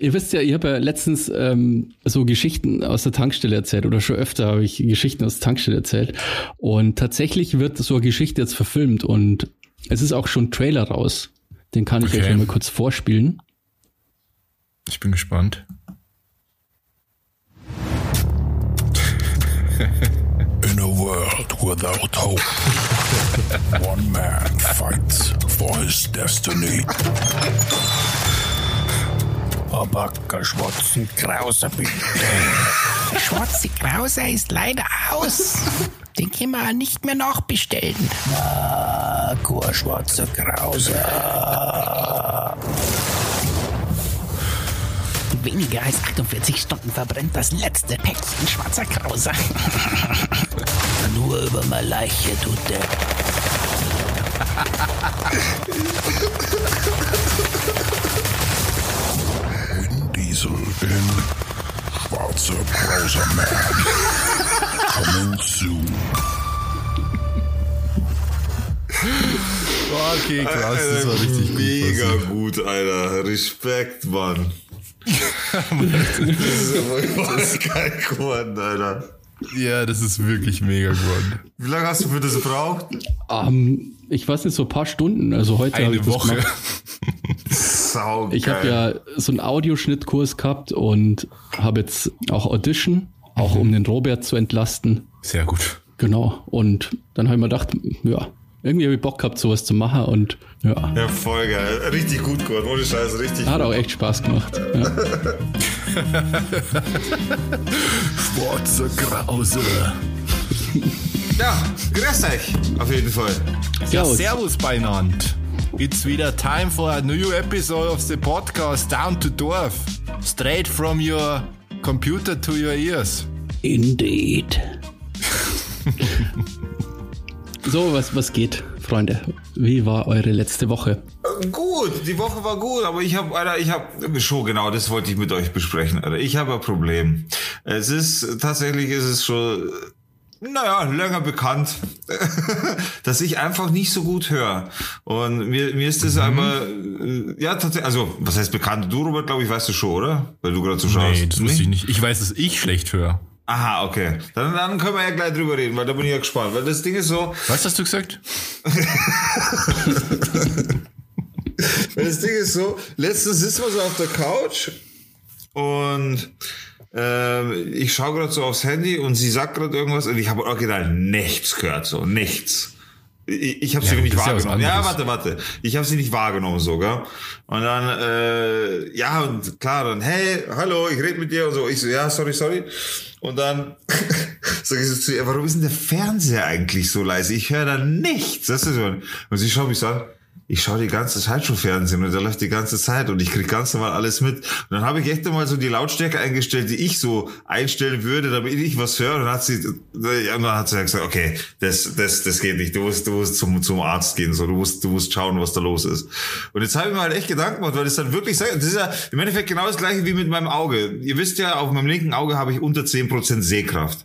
Ihr wisst ja, ich habe ja letztens ähm, so Geschichten aus der Tankstelle erzählt oder schon öfter habe ich Geschichten aus der Tankstelle erzählt. Und tatsächlich wird so eine Geschichte jetzt verfilmt und es ist auch schon ein Trailer raus. Den kann ich Okay. euch mal kurz vorspielen. Ich bin gespannt. In a world without hope, one man fights for his destiny. Abaka Schwarzen Krause bitte. Schwarze Krause ist leider aus. Den können wir nicht mehr nachbestellen. Aqua Schwarze Krause. Weniger als 48 Stunden verbrennt das letzte Päckchen schwarzer Krause. Nur über meine Leiche tut der. Diesel in Schwarze Krause Man. Coming soon. Okay, krass, das war richtig gut. Mega gut, Alter. Respekt, Mann. das ist voll geil geworden, Alter. Ja, das ist wirklich mega geworden. Wie lange hast du für das gebraucht? Ähm, ich weiß nicht, so ein paar Stunden. Also heute habe ich Eine das Woche. gemacht. Sau Ich habe ja so einen Audioschnittkurs gehabt und habe jetzt auch Audition, auch um den Robert zu entlasten. Sehr gut. Genau. Und dann habe ich mir gedacht, ja, irgendwie habe ich Bock gehabt, sowas zu machen und ja, Ja, voll geil. Richtig gut geworden. Ohne Scheiß, richtig hat gut. auch echt Spaß gemacht. Ja. Schwarze Krause. Ja, grüß euch. Auf jeden Fall. Ja, Servus. beieinander. It's wieder time for a new episode of the podcast Down to Dorf. Straight from your computer to your ears. Indeed. so, was, was geht, Freunde? Wie war eure letzte Woche? Gut, die Woche war gut, aber ich habe, Alter, ich habe schon genau, das wollte ich mit euch besprechen, Alter. Ich habe ein Problem. Es ist tatsächlich, ist es schon, naja, länger bekannt, dass ich einfach nicht so gut höre. Und mir, mir ist das aber, äh, ja, tatsächlich, also, was heißt bekannt? Du, Robert, glaube ich, weißt du schon, oder? Weil du gerade so schaust. Nee, das wusste ich nicht. Ich weiß, dass ich schlecht höre. Aha, okay. Dann, dann können wir ja gleich drüber reden, weil da bin ich ja gespannt. Weil das Ding ist so, Was hast du gesagt? Weil das Ding ist so, letztens sitzen wir so auf der Couch und ähm, ich schaue gerade so aufs Handy und sie sagt gerade irgendwas und ich habe original nichts gehört, so nichts. Ich, ich habe sie Ja, nicht ja wahrgenommen. Ja, anderes. warte, warte. Ich habe sie nicht wahrgenommen sogar. Und dann, äh, ja, und klar, dann, hey, hallo, ich rede mit dir und so. Ich so, ja, sorry, sorry. Und dann sage ich so zu ihr, warum ist denn der Fernseher eigentlich so leise? Ich höre da nichts. Das ist so. Und sie schaut mich so an. Ich schaue die ganze Zeit schon Fernsehen und der läuft die ganze Zeit und ich krieg ganz normal alles mit. Und dann habe ich echt einmal so die Lautstärke eingestellt, die ich so einstellen würde, damit ich was höre. Und dann hat sie, dann hat sie gesagt, okay, das, das, das geht nicht. Du musst, du musst zum, zum Arzt gehen, so. Du musst, du musst schauen, was da los ist. Und jetzt habe ich mir halt echt Gedanken gemacht, weil das dann wirklich das ist ja im Endeffekt genau das gleiche wie mit meinem Auge. Ihr wisst ja, auf meinem linken Auge habe ich unter 10% Sehkraft.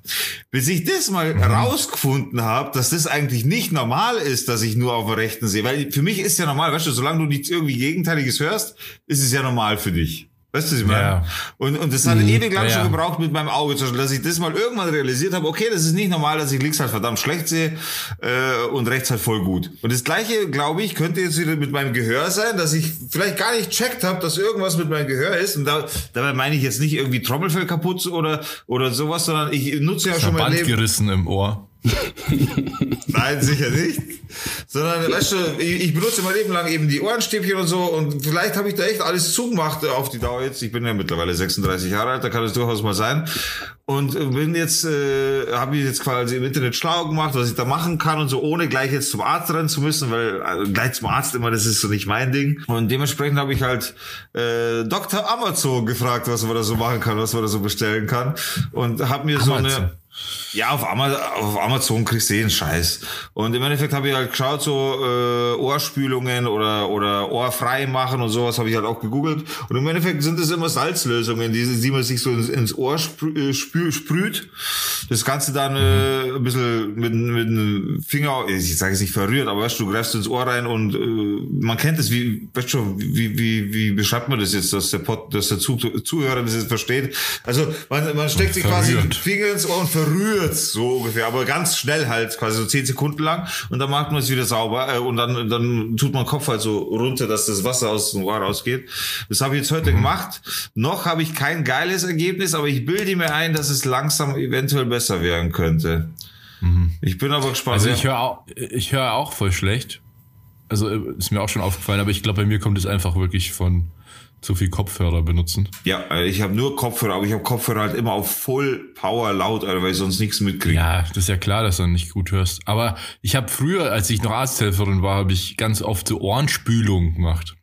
Bis ich das mal rausgefunden habe, dass das eigentlich nicht normal ist, dass ich nur auf der rechten sehe. Weil für mich ist ja normal, weißt du, solange du nichts irgendwie Gegenteiliges hörst, ist es ja normal für dich. Weißt du, was ich meine? Ja. Und, und das hat ewig lang Ja, schon gebraucht mit meinem Auge, dass ich das mal irgendwann realisiert habe, okay, das ist nicht normal, dass ich links halt verdammt schlecht sehe äh, und rechts halt voll gut. Und das gleiche, glaube ich, könnte jetzt wieder mit meinem Gehör sein, dass ich vielleicht gar nicht checkt habe, dass irgendwas mit meinem Gehör ist. Und da, dabei meine ich jetzt nicht irgendwie Trommelfell kaputt oder, oder sowas, sondern ich nutze ja schon mein Band Leben. gerissen im Ohr. Nein, sicher nicht. Sondern, weißt du, ich, benutze mein Leben lang eben die Ohrenstäbchen und so und vielleicht habe ich da echt alles zugemacht auf die Dauer jetzt. Ich bin ja mittlerweile 36 Jahre alt, da kann es durchaus mal sein. Und bin jetzt, äh, habe ich jetzt quasi im Internet schlau gemacht, was ich da machen kann und so, ohne gleich jetzt zum Arzt rennen zu müssen, weil äh, gleich zum Arzt immer, das ist so nicht mein Ding. Und dementsprechend habe ich halt äh, Dr. Amazon gefragt, was man da so machen kann, was man da so bestellen kann. Und habe mir so Amazon. eine Ja, auf Amazon, auf Amazon kriegst du jeden Scheiß. Und im Endeffekt habe ich halt geschaut, so äh, Ohrspülungen oder oder Ohrfrei machen und sowas habe ich halt auch gegoogelt. Und im Endeffekt sind es immer Salzlösungen, die, die man sich so ins, ins Ohr sprü äh, sprüht. Das Ganze dann äh, ein bisschen mit, mit dem Finger, ich sage es nicht verrührt, aber weißt du, du greifst ins Ohr rein und äh, man kennt es, wie, weißt du, wie, wie, wie beschreibt man das jetzt, dass der, Pod, dass der Zuh Zuhörer das jetzt versteht? Also man, man steckt sich quasi den. Finger ins Ohr und verrührt so ungefähr, aber ganz schnell halt, quasi so zehn Sekunden lang und dann macht man es wieder sauber äh, und dann, dann tut man den Kopf halt so runter, dass das Wasser aus dem Ohr rausgeht. Das habe ich jetzt heute gemacht. Noch habe ich kein geiles Ergebnis, aber ich bilde mir ein, dass es langsam eventuell besser werden könnte. Ich bin aber gespannt. Also ich höre auch, ich höre auch voll schlecht. Also äh, ist mir auch schon aufgefallen, aber ich glaube, bei mir kommt es einfach wirklich von zu viel Kopfhörer benutzen. ja, äh, ich habe nur Kopfhörer, aber ich habe Kopfhörer halt immer auf Full Power laut, Alter, weil ich sonst nichts mitkriege. Ja, das ist ja klar, dass du nicht gut hörst. Aber ich habe früher, als ich noch Arzthelferin war, habe ich ganz oft so Ohrenspülung gemacht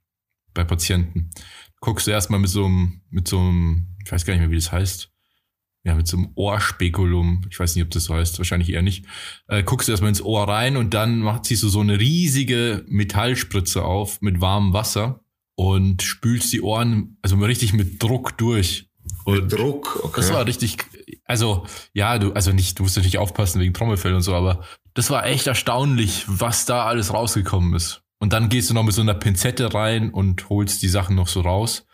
bei Patienten. Guckst du erstmal mit so einem, mit so einem, ich weiß gar nicht mehr, wie das heißt. Ja, mit so einem Ohrspekulum. Ich weiß nicht, ob das so heißt, wahrscheinlich eher nicht. Äh, guckst du erstmal ins Ohr rein und dann macht, ziehst du so eine riesige Metallspritze auf mit warmem Wasser und spülst die Ohren, also richtig mit Druck durch. Und Druck, okay. das war richtig, also ja, du, also nicht, du musst natürlich aufpassen wegen Trommelfell und so, aber das war echt erstaunlich, was da alles rausgekommen ist. Und dann gehst du noch mit so einer Pinzette rein und holst die Sachen noch so raus.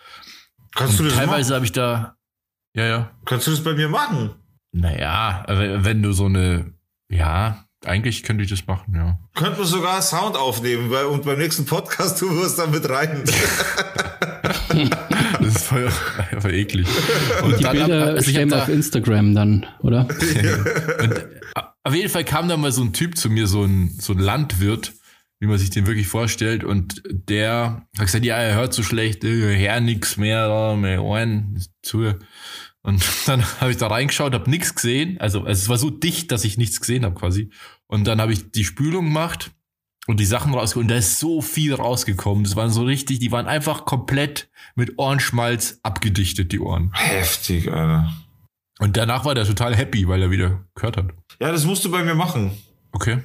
Kannst du Und das teilweise habe ich da, ja, ja, Kannst du das bei mir machen? naja, wenn du so eine, ja, eigentlich könnte ich das machen, ja. Könnten wir sogar Sound aufnehmen weil, und beim nächsten Podcast tun wir es dann mit rein. Das ist voll, voll eklig. Und Die Bilder also ich hab stellen wir da- auf Instagram dann, oder? Und auf jeden Fall kam da mal so ein Typ zu mir, so ein, so ein Landwirt, wie man sich den wirklich vorstellt. Und der hat gesagt, ja, er hört so schlecht, äh, hör nix mehr, meine Ohren zu. Und dann habe ich da reingeschaut, habe nichts gesehen. Also es war so dicht, dass ich nichts gesehen habe quasi. Und dann habe ich die Spülung gemacht und die Sachen rausgeholt. Und da ist so viel rausgekommen. Das waren so richtig, die waren einfach komplett mit Ohrenschmalz abgedichtet, die Ohren. Heftig, Alter. Und danach war der total happy, weil er wieder gehört hat. Ja, das musst du bei mir machen. Okay.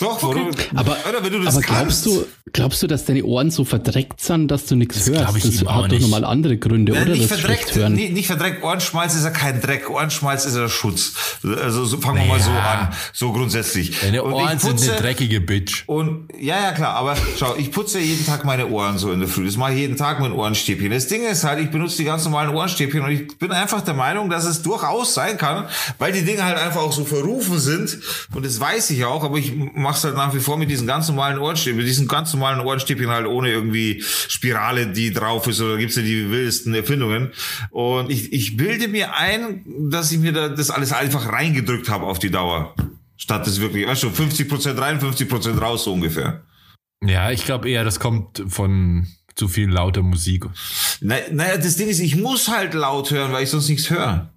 Doch, oder? Aber, Alter, wenn du das aber kannst. glaubst du, glaubst du, dass deine Ohren so verdreckt sind, dass du nichts Das hörst? ich Das hat doch nicht. nochmal andere Gründe, Nein, oder? nicht verdreckt, hören. nicht, nicht verdreckt. Ohrenschmalz ist ja kein Dreck. Ohrenschmalz ist ja Schutz. Also so, fangen wir mal so Naja. an. So grundsätzlich. Deine Ohren sind eine dreckige Bitch. Und ja, ja, klar, aber schau, ich putze jeden Tag meine Ohren so in der Früh. Das mache ich jeden Tag mit Ohrenstäbchen. Das Ding ist halt, ich benutze die ganz normalen Ohrenstäbchen und ich bin einfach der Meinung, dass es durchaus sein kann, weil die Dinge halt einfach auch so verrufen sind. Und das weiß ich auch, aber ich mache es halt nach wie vor mit diesen ganz normalen Ohrenstäbchen, mit diesen ganz normalen Ohrenstäbchen halt ohne irgendwie Spirale, die drauf ist oder gibt's ja die wildesten Erfindungen. Und ich, ich bilde mir ein, dass ich mir da das alles einfach reingedrückt habe auf die Dauer. Statt das wirklich, weißt du, 50% rein, 50% raus, so ungefähr. Ja, ich glaube eher, das kommt von zu viel lauter Musik. Na, naja, das Ding ist, ich muss halt laut hören, weil ich sonst nichts höre.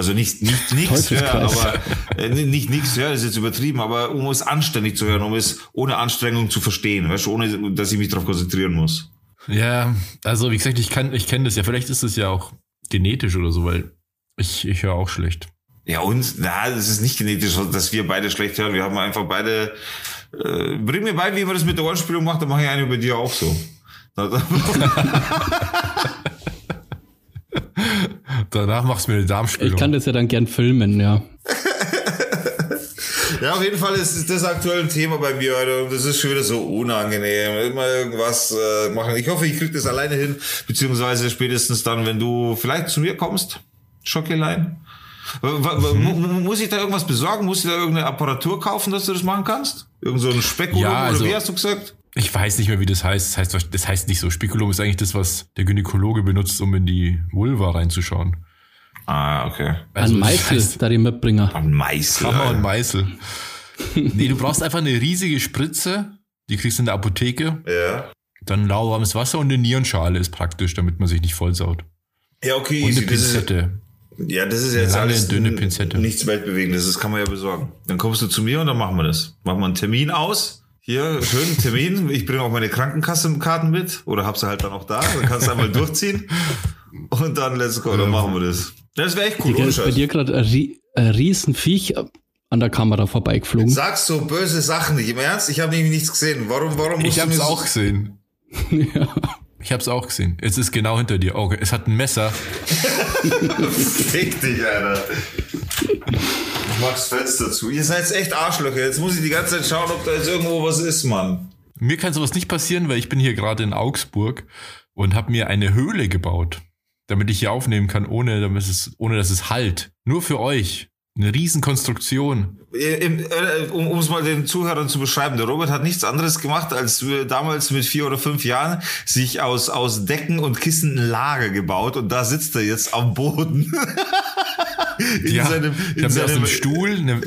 Also nicht, nicht nichts hören, aber äh, nicht nichts hören, ist jetzt übertrieben, aber um es anständig zu hören, um es ohne Anstrengung zu verstehen, weißt du, ohne dass ich mich darauf konzentrieren muss. Ja, also wie gesagt, ich kann, ich kenne das ja. Vielleicht ist es ja auch genetisch oder so, weil ich, ich höre auch schlecht. Ja, und na, das ist nicht genetisch, dass wir beide schlecht hören. Wir haben einfach beide. Äh, bring mir bei, wie man das mit der Ohrenspülung macht, dann mache ich eine bei dir auch so. Da- da- Danach machst du mir eine Ich Darmspülung. kann das ja dann gern filmen, ja. Ja, auf jeden Fall ist das aktuell ein Thema bei mir. Und das ist schon wieder so unangenehm. Immer irgendwas äh, machen. Ich hoffe, ich krieg das alleine hin. Beziehungsweise spätestens dann, wenn du vielleicht zu mir kommst, Schockelein. Mu- mu- Muss ich da irgendwas besorgen? Muss ich da irgendeine Apparatur kaufen, dass du das machen kannst? Irgend so ein Spekulum Ja, also- oder wie hast du gesagt? Ich weiß nicht mehr, wie das heißt. Das heißt, das heißt nicht so. Spekulum ist eigentlich das, was der Gynäkologe benutzt, um in die Vulva reinzuschauen. Ah, okay. Also, Ein das Meißel, heißt da die Mitbringer. Ein Meißel. Hammer und. Meißel. nee, du brauchst einfach eine riesige Spritze. Die kriegst du in der Apotheke. Ja. Dann lauwarmes Wasser und eine Nierenschale ist praktisch, damit man sich nicht vollsaut. Ja, okay, Und eine Das ist, Pinzette. ja, das ist Eine jetzt lange, alles dünne Pinzette. nichts Weltbewegendes. Das kann man ja besorgen. Dann kommst du zu mir und dann machen wir das. Machen wir einen Termin aus. Hier, schönen Termin. Ich bringe auch meine Krankenkassenkarten mit. Oder hab sie halt dann auch da. Dann kannst du einmal durchziehen. Und dann let's go. Dann machen wir das. Das wäre echt cool. Digga, ohne ist bei dir gerade ein, rie- ein Riesenviech an der Kamera vorbeigeflogen. Sagst so böse Sachen nicht. Im Ernst? Ich habe nämlich nichts gesehen. Warum, warum musst Ich du hab's mir auch gesehen. ja. Ich hab's auch gesehen. Es ist genau hinter dir. Okay, es hat ein Messer. Fick dich, Alter. Ich mach's Fenster zu. Ihr seid echt Arschlöcher. Jetzt muss ich die ganze Zeit schauen, ob da jetzt irgendwo was ist, Mann. Mir kann sowas nicht passieren, weil ich bin hier gerade in Augsburg und habe mir eine Höhle gebaut, damit ich hier aufnehmen kann, ohne, damit es, ohne dass es halt. Nur für euch. Eine Riesenkonstruktion. Im- äh, Um um es mal den Zuhörern zu beschreiben, der Robert hat nichts anderes gemacht, als wir damals mit vier oder fünf Jahren sich aus, aus Decken und Kissen ein Lager gebaut und da sitzt er jetzt am Boden. in ja, seinem, ich in habe mir aus seinem dem Stuhl, eine,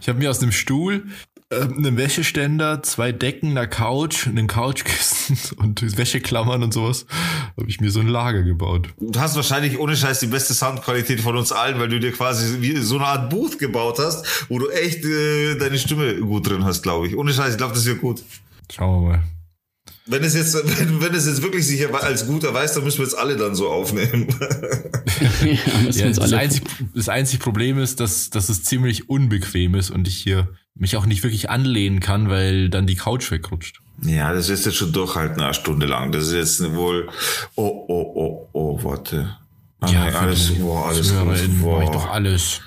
ich habe mir aus dem Stuhl äh, einen Wäscheständer, zwei Decken, eine Couch, einen Couchkissen und Wäscheklammern und sowas, habe ich mir so ein Lager gebaut. Du hast wahrscheinlich ohne Scheiß die beste Soundqualität von uns allen, weil du dir quasi wie so eine Art Booth gebaut hast, wo du echt äh, deine Stimme gut drin hast, glaube ich. Ohne Scheiß, ich glaube, das wird gut. Schauen wir mal. Wenn es jetzt, wenn, wenn es jetzt wirklich sich als gut erweist, dann müssen wir jetzt alle dann so aufnehmen. ja, Ja, das, alle einzig, das einzige Problem ist, dass, dass es ziemlich unbequem ist und ich hier mich auch nicht wirklich anlehnen kann, weil dann die Couch wegrutscht. Ja, das ist jetzt schon durchhalten eine Stunde lang. Das ist jetzt wohl. Oh, oh, oh, oh, warte. Ah, nee, für alles, boah, alles gut. mach ich Boah. doch alles.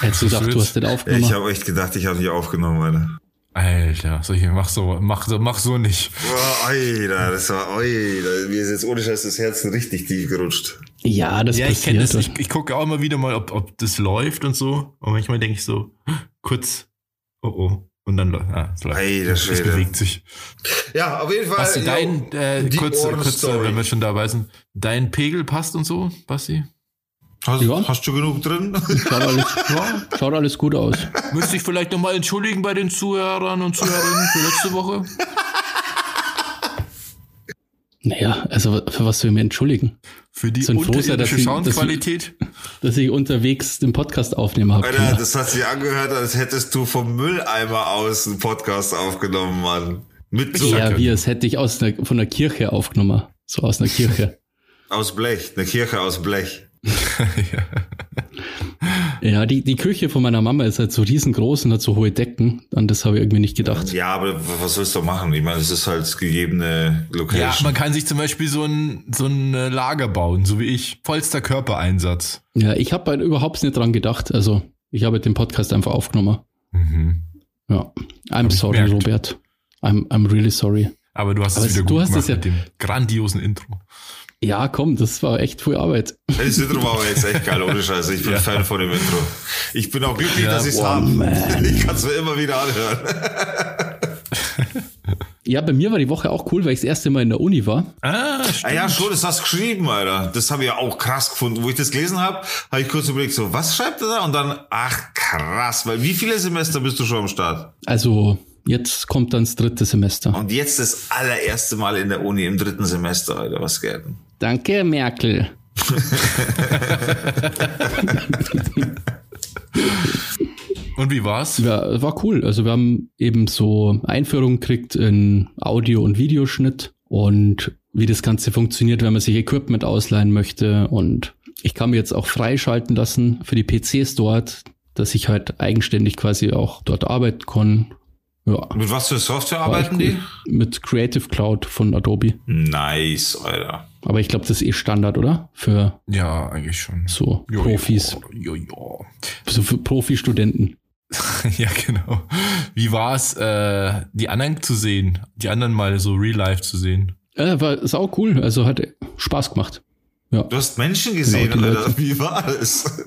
Hättest du gedacht, du hast den aufgenommen. Ich habe echt gedacht, ich habe nicht aufgenommen, Alter. Alter, solche, mach so, mach so, mach so nicht. Boah, Alter, das war, Alter, mir ist jetzt ohne Scheiß das Herz richtig tief gerutscht. ja, das Ja, ich kenne passiert. das. Ich, ich gucke auch immer wieder mal, ob, ob das läuft und so. Und manchmal denke ich so, kurz, oh oh. Und dann läuft ah, es läuft. Es Schwede. bewegt sich. Ja, auf jeden Fall. Basti, ja, dein, äh, die kurz, kurz äh, wenn wir schon dabei sind, dein Pegel passt und so, Basti? Hast, Ja. hast du genug drin? Schaut alles, schaut alles gut aus. Müsste ich vielleicht nochmal entschuldigen bei den Zuhörern und Zuhörerinnen für letzte Woche? Naja, also für was soll ich mir entschuldigen? Für die Sind froh dass unterirdische sie- Soundqualität? Dass ich unterwegs den Podcast aufnehmen habe. Alter, das hat sich angehört, als hättest du vom Mülleimer aus einen Podcast aufgenommen, Mann. Mit so ja, wie als hätte ich aus einer, von der Kirche aufgenommen. So aus einer Kirche. aus Blech, eine Kirche aus Blech. Ja, die, die Küche von meiner Mama ist halt so riesengroß und hat so hohe Decken. An das habe ich irgendwie nicht gedacht. Ja, aber was willst du machen? Ich meine, es ist halt gegebene Ja, Location. man kann sich zum Beispiel so ein, so ein äh, Lager bauen, so wie ich. Vollster Körpereinsatz. Ja, ich habe halt überhaupt nicht dran gedacht. Also, ich habe den Podcast einfach aufgenommen. Mhm. Ja. I'm ich sorry. Robert. I'm, I'm really sorry. Aber du hast Aber es wieder du gut hast es gemacht ja- mit dem grandiosen Intro. Ja, komm, das war echt viel Arbeit. Das Intro war aber jetzt echt geil, ohne Scheiße. Ich bin Ja. Fan von dem Intro. Ich bin auch glücklich, Ja, dass ich es habe. Ich kann es mir immer wieder anhören. Ja, bei mir war die Woche auch cool, weil ich das erste Mal in der Uni war. Ah, Ah ja, schon, das hast du geschrieben, Alter. Das habe ich ja auch krass gefunden. Wo ich das gelesen habe, habe ich kurz überlegt, so, was schreibt er da? Und dann, ach krass, weil wie viele Semester bist du schon am Start? Also, jetzt kommt dann das dritte Semester. Und jetzt das allererste Mal in der Uni im dritten Semester, Alter. Was geht denn? Danke, Merkel. Und wie war's? Ja, war cool. Also wir haben eben so Einführung gekriegt in Audio- und Videoschnitt und wie das Ganze funktioniert, wenn man sich Equipment ausleihen möchte. Und ich kann mir jetzt auch freischalten lassen für die PCs dort, dass ich halt eigenständig quasi auch dort arbeiten kann. Ja. Mit was für Software war arbeiten die? Mit Creative Cloud von Adobe. Nice, Alter. Aber ich glaube, das ist eh Standard, oder? Für Ja, eigentlich schon. so Jo, Profis, Jo, jo. so für Profi-Studenten. ja, genau. Wie war's, äh, die anderen zu sehen? Die anderen mal so real life zu sehen? Äh, war sau cool. Also hat Spaß gemacht. Ja. Du hast Menschen gesehen, Genau. Leute. Wie war das?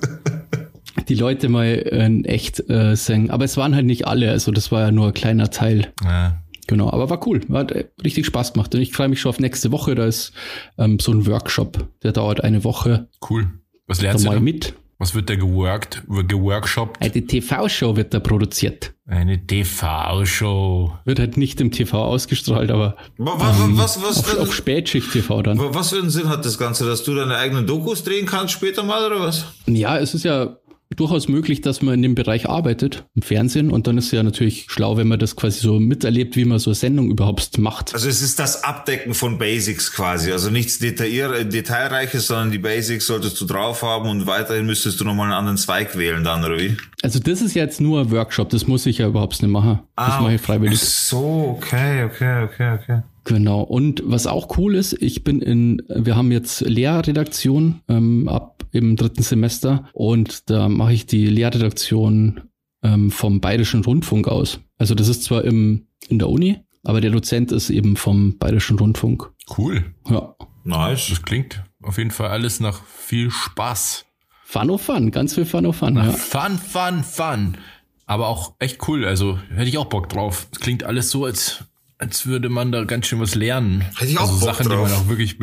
die Leute mal in echt äh, singen. Aber es waren halt nicht alle, also das war ja nur ein kleiner Teil. Ja. Genau, aber war cool. Hat äh, richtig Spaß gemacht. Und ich freue mich schon auf nächste Woche. Da ist ähm, so ein Workshop, der dauert eine Woche. Cool. Was Da lernst du mal da? mit. Was wird da geworkt, geworkshopt? Eine TV-Show wird da produziert. Eine TV-Show. Wird halt nicht im TV ausgestrahlt, aber Was, was, was, was, auf, auf was, Spätschicht TV dann. was für einen Sinn hat das Ganze, dass du deine eigenen Dokus drehen kannst später mal oder was? Ja, es ist ja durchaus möglich, dass man in dem Bereich arbeitet, im Fernsehen. Und dann ist ja natürlich schlau, wenn man das quasi so miterlebt, wie man so eine Sendung überhaupt macht. Also es ist das Abdecken von Basics quasi. Also nichts Detail Detailreiches, sondern die Basics solltest du drauf haben und weiterhin müsstest du nochmal einen anderen Zweig wählen dann, oder wie? Also das ist jetzt nur ein Workshop, das muss ich ja überhaupt nicht machen. Das mache ich freiwillig. Ach so, okay, okay, okay, okay. Genau. Und was auch cool ist, ich bin in, wir haben jetzt Lehrredaktion ähm, ab im dritten Semester und da mache ich die Lehrredaktion ähm, vom Bayerischen Rundfunk aus. Also das ist zwar im, in der Uni, aber der Dozent ist eben vom Bayerischen Rundfunk. Cool. Ja. Nice. Das klingt auf jeden Fall alles nach viel Spaß. Fun of Fun, ganz viel Fun of Fun. Ja. Fun, fun, fun. Aber auch echt cool. Also hätte ich auch Bock drauf. Es klingt alles so, als, als würde man da ganz schön was lernen. Hätte ich auch also Bock Sachen, die drauf. man auch wirklich,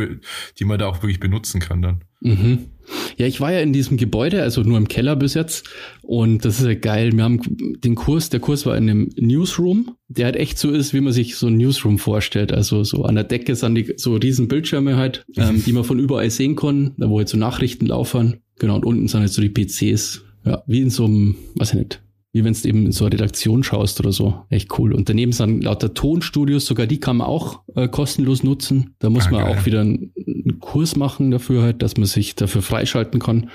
die man da auch wirklich benutzen kann dann. Mhm. Ja, ich war ja in diesem Gebäude, also nur im Keller bis jetzt. Und das ist ja geil. Wir haben den Kurs, der Kurs war in einem Newsroom, der halt echt so ist, wie man sich so ein Newsroom vorstellt. Also so an der Decke sind die so riesen Bildschirme halt, ähm, die man von überall sehen kann, da wo jetzt so Nachrichten laufen. Genau, und unten sind halt so die PCs. Ja, wie in so einem, weiß ich nicht, wie wenn du eben in so eine Redaktion schaust oder so. Echt cool. Und daneben sind lauter Tonstudios, sogar die kann man auch äh, kostenlos nutzen. Da muss Ah, man geil. auch wieder einen, einen Kurs machen dafür halt, dass man sich dafür freischalten kann.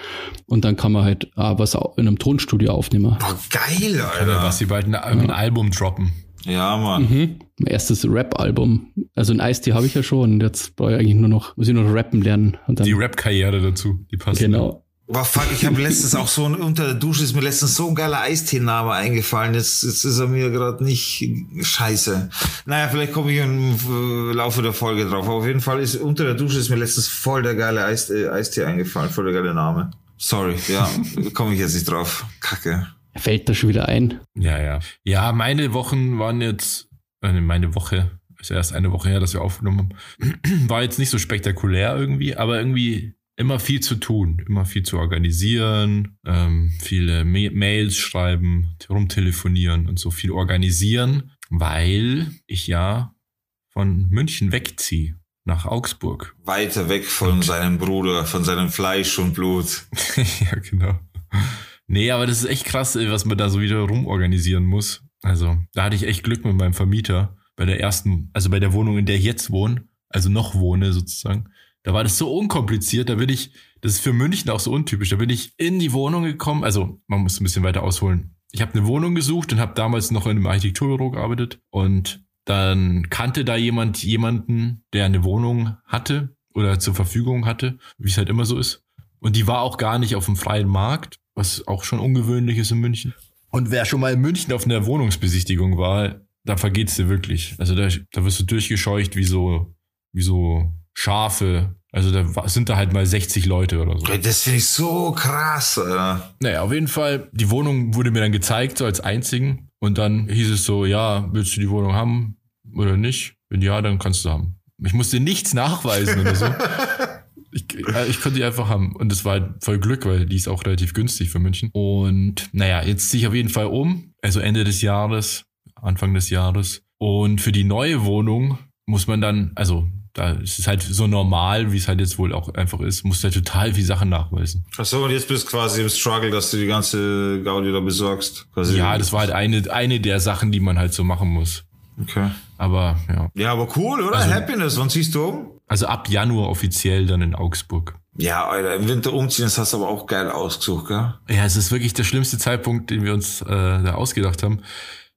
Und dann kann man halt äh, was in einem Tonstudio aufnehmen. Boah, geil, Ja. Alter. Was sie bald ein, ein Album droppen. Ja, Mann. Mhm. Mein erstes Rap-Album. Also ein Eistee habe ich ja schon. Und jetzt brauche ich eigentlich nur noch, muss ich nur noch rappen lernen. Und dann, Die Rap-Karriere dazu, die passt. Genau. Boah, fuck, ich habe letztens auch so ein, unter der Dusche ist mir letztens so ein geiler Eistee-Name eingefallen. Jetzt, jetzt ist er mir gerade nicht scheiße. Naja, vielleicht komme ich im äh, Laufe der Folge drauf. Aber auf jeden Fall ist unter der Dusche ist mir letztens voll der geile Eis, äh, Eistee eingefallen, voll der geile Name. Sorry, ja, komme ich jetzt nicht drauf. Kacke. Fällt da schon wieder ein. Ja, ja. Ja, meine Wochen waren jetzt, äh, meine Woche, ist erst eine Woche her, dass wir aufgenommen haben, war jetzt nicht so spektakulär irgendwie, aber irgendwie immer viel zu tun, immer viel zu organisieren, ähm, viele Ma Mails schreiben, rumtelefonieren und so viel organisieren, weil ich ja von München wegziehe nach Augsburg. Weiter weg von seinem Bruder, von seinem Fleisch und Blut. ja, genau. Nee, aber das ist echt krass, was man da so wieder rumorganisieren muss. Also, da hatte ich echt Glück mit meinem Vermieter bei der ersten, also bei der Wohnung, in der ich jetzt wohne, also noch wohne sozusagen. Da war das so unkompliziert, da bin ich, das ist für München auch so untypisch, da bin ich in die Wohnung gekommen, also man muss ein bisschen weiter ausholen. Ich habe eine Wohnung gesucht und habe damals noch in einem Architekturbüro gearbeitet und dann kannte da jemand jemanden, der eine Wohnung hatte oder zur Verfügung hatte, wie es halt immer so ist. Und die war auch gar nicht auf dem freien Markt, was auch schon ungewöhnlich ist in München. Und wer schon mal in München auf einer Wohnungsbesichtigung war, da vergeht's dir wirklich. Also da, da wirst du durchgescheucht wie so, wie so Schafe. Also da sind da halt mal 60 Leute oder so. Das finde ich so krass, Alter. Naja, auf jeden Fall, die Wohnung wurde mir dann gezeigt, so als einzigen. Und dann hieß es so, ja, willst du die Wohnung haben oder nicht? Wenn ja, dann kannst du haben. Ich musste nichts nachweisen oder so. Ich, äh, ich konnte die einfach haben. Und das war halt voll Glück, weil die ist auch relativ günstig für München. Und naja, jetzt ziehe ich auf jeden Fall um. Also Ende des Jahres, Anfang des Jahres. Und für die neue Wohnung muss man dann, also da ist es halt so normal, wie es halt jetzt wohl auch einfach ist, muss halt total viel Sachen nachweisen. Achso, und jetzt bist du quasi im Struggle, dass du die ganze Gaudi da besorgst. Quasi. Ja, das war halt eine, eine der Sachen, die man halt so machen muss. Okay. Aber ja. Ja, aber cool, oder? Also- Happiness. Wann ziehst du um? Also ab Januar offiziell dann in Augsburg. Ja, Alter, im Winter umziehen, das hast du aber auch geil ausgesucht, gell? Ja, es ist wirklich der schlimmste Zeitpunkt, den wir uns äh, da ausgedacht haben.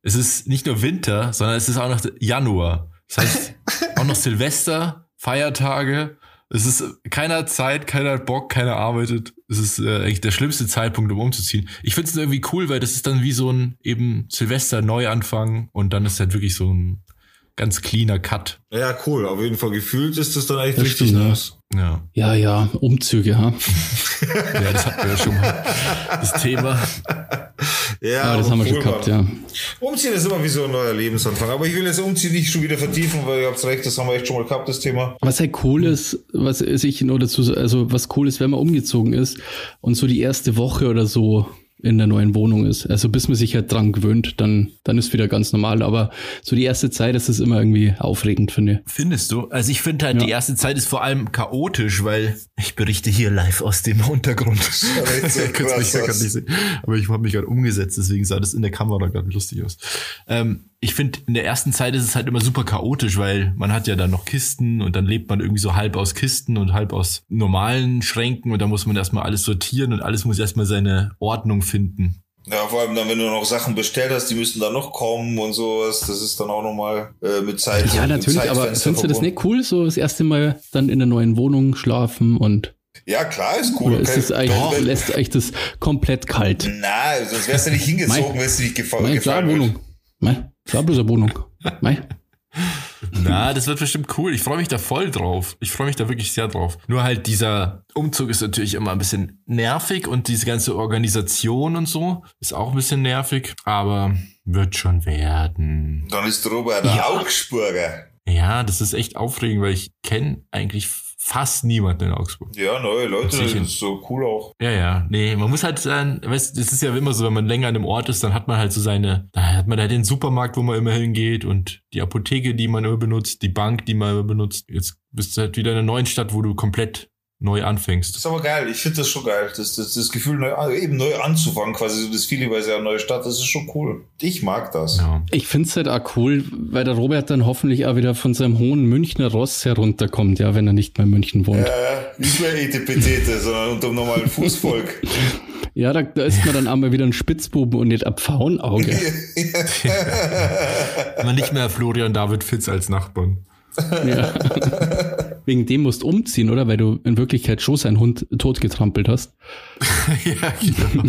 Es ist nicht nur Winter, sondern es ist auch noch Januar. Das heißt, auch noch Silvester, Feiertage. Es ist keiner Zeit, keiner hat Bock, keiner arbeitet. Es ist äh, eigentlich der schlimmste Zeitpunkt, um umzuziehen. Ich finde es irgendwie cool, weil das ist dann wie so ein eben Silvester Neuanfang und dann ist halt wirklich so ein ganz cleaner Cut. Ja, cool. Auf jeden Fall gefühlt ist das dann echt Das richtig stimmt, ja. nice. Ja. Ja, ja, Umzüge, ha. Ja, das hatten wir ja schon mal. Das Thema. Ja, Ja, das haben wir schon gehabt, ja. Umziehen ist immer wie so ein neuer Lebensanfang. Aber ich will jetzt Umziehen nicht schon wieder vertiefen, weil ihr habt recht, das haben wir echt schon mal gehabt, das Thema. Was halt cool ist, was ich nur dazu, also was cool ist, wenn man umgezogen ist und so die erste Woche oder so in der neuen Wohnung ist. Also bis man sich halt dran gewöhnt, dann, dann ist wieder ganz normal. Aber so die erste Zeit ist es immer irgendwie aufregend, finde ich. Findest du? Also ich finde halt, Ja. die erste Zeit ist vor allem chaotisch, weil ich berichte hier live aus dem Untergrund. so krass ja nicht sehen. Aber ich habe mich gerade umgesetzt, deswegen sah das in der Kamera gerade lustig aus. Ähm, ich finde, in der ersten Zeit ist es halt immer super chaotisch, weil man hat ja dann noch Kisten und dann lebt man irgendwie so halb aus Kisten und halb aus normalen Schränken und da muss man erstmal alles sortieren und alles muss erstmal seine Ordnung finden. Ja, vor allem dann, wenn du noch Sachen bestellt hast, die müssen dann noch kommen und sowas. Das ist dann auch nochmal äh, mit Zeit. Ja, natürlich, aber findest du das verbunden. nicht cool, so das erste Mal dann in der neuen Wohnung schlafen und Ja, klar, ist cool. oder ist es eigentlich, Doch. lässt euch das komplett kalt? Na, sonst wärst du nicht hingezogen, Mein- es dir nicht gefa Meine gefallen Wohnung. wird. Mei, klar bloß eine Wohnung. Mei. Na, das wird bestimmt cool. Ich freue mich da voll drauf. Ich freue mich da wirklich sehr drauf. Nur halt dieser Umzug ist natürlich immer ein bisschen nervig und diese ganze Organisation und so ist auch ein bisschen nervig, aber wird schon werden. Dann ist Robert der Augsburger. Ja, das ist echt aufregend, weil ich kenne eigentlich fast niemanden in Augsburg. Ja, neue Leute, das ist so cool auch. Ja, ja, nee, man muss halt sein, weißt, das ist ja immer so, wenn man länger an einem Ort ist, dann hat man halt so seine, da hat man halt den Supermarkt, wo man immer hingeht und die Apotheke, die man immer benutzt, die Bank, die man immer benutzt. Jetzt bist du halt wieder in einer neuen Stadt, wo du komplett neu Das anfängst. ist aber geil. Ich finde das schon geil. Das, das, das Gefühl, neu, ah, eben neu anzufangen, quasi so das Feeling, weil es ja eine neue Stadt, das ist schon cool. Ich mag das. Ja. Ich find's halt auch cool, weil der Robert dann hoffentlich auch wieder von seinem hohen Münchner Ross herunterkommt, ja, wenn er nicht mehr in München wohnt. Äh, nicht mehr Etepetete, sondern unter dem normalen Fußvolk. Ja, da, da ist man dann einmal wieder ein Spitzbuben und nicht ein Pfauenauge. Aber nicht mehr Florian David Fitz als Nachbarn. ja. Wegen dem musst du umziehen, oder? Weil du in Wirklichkeit schon seinen Hund totgetrampelt hast. ja, genau.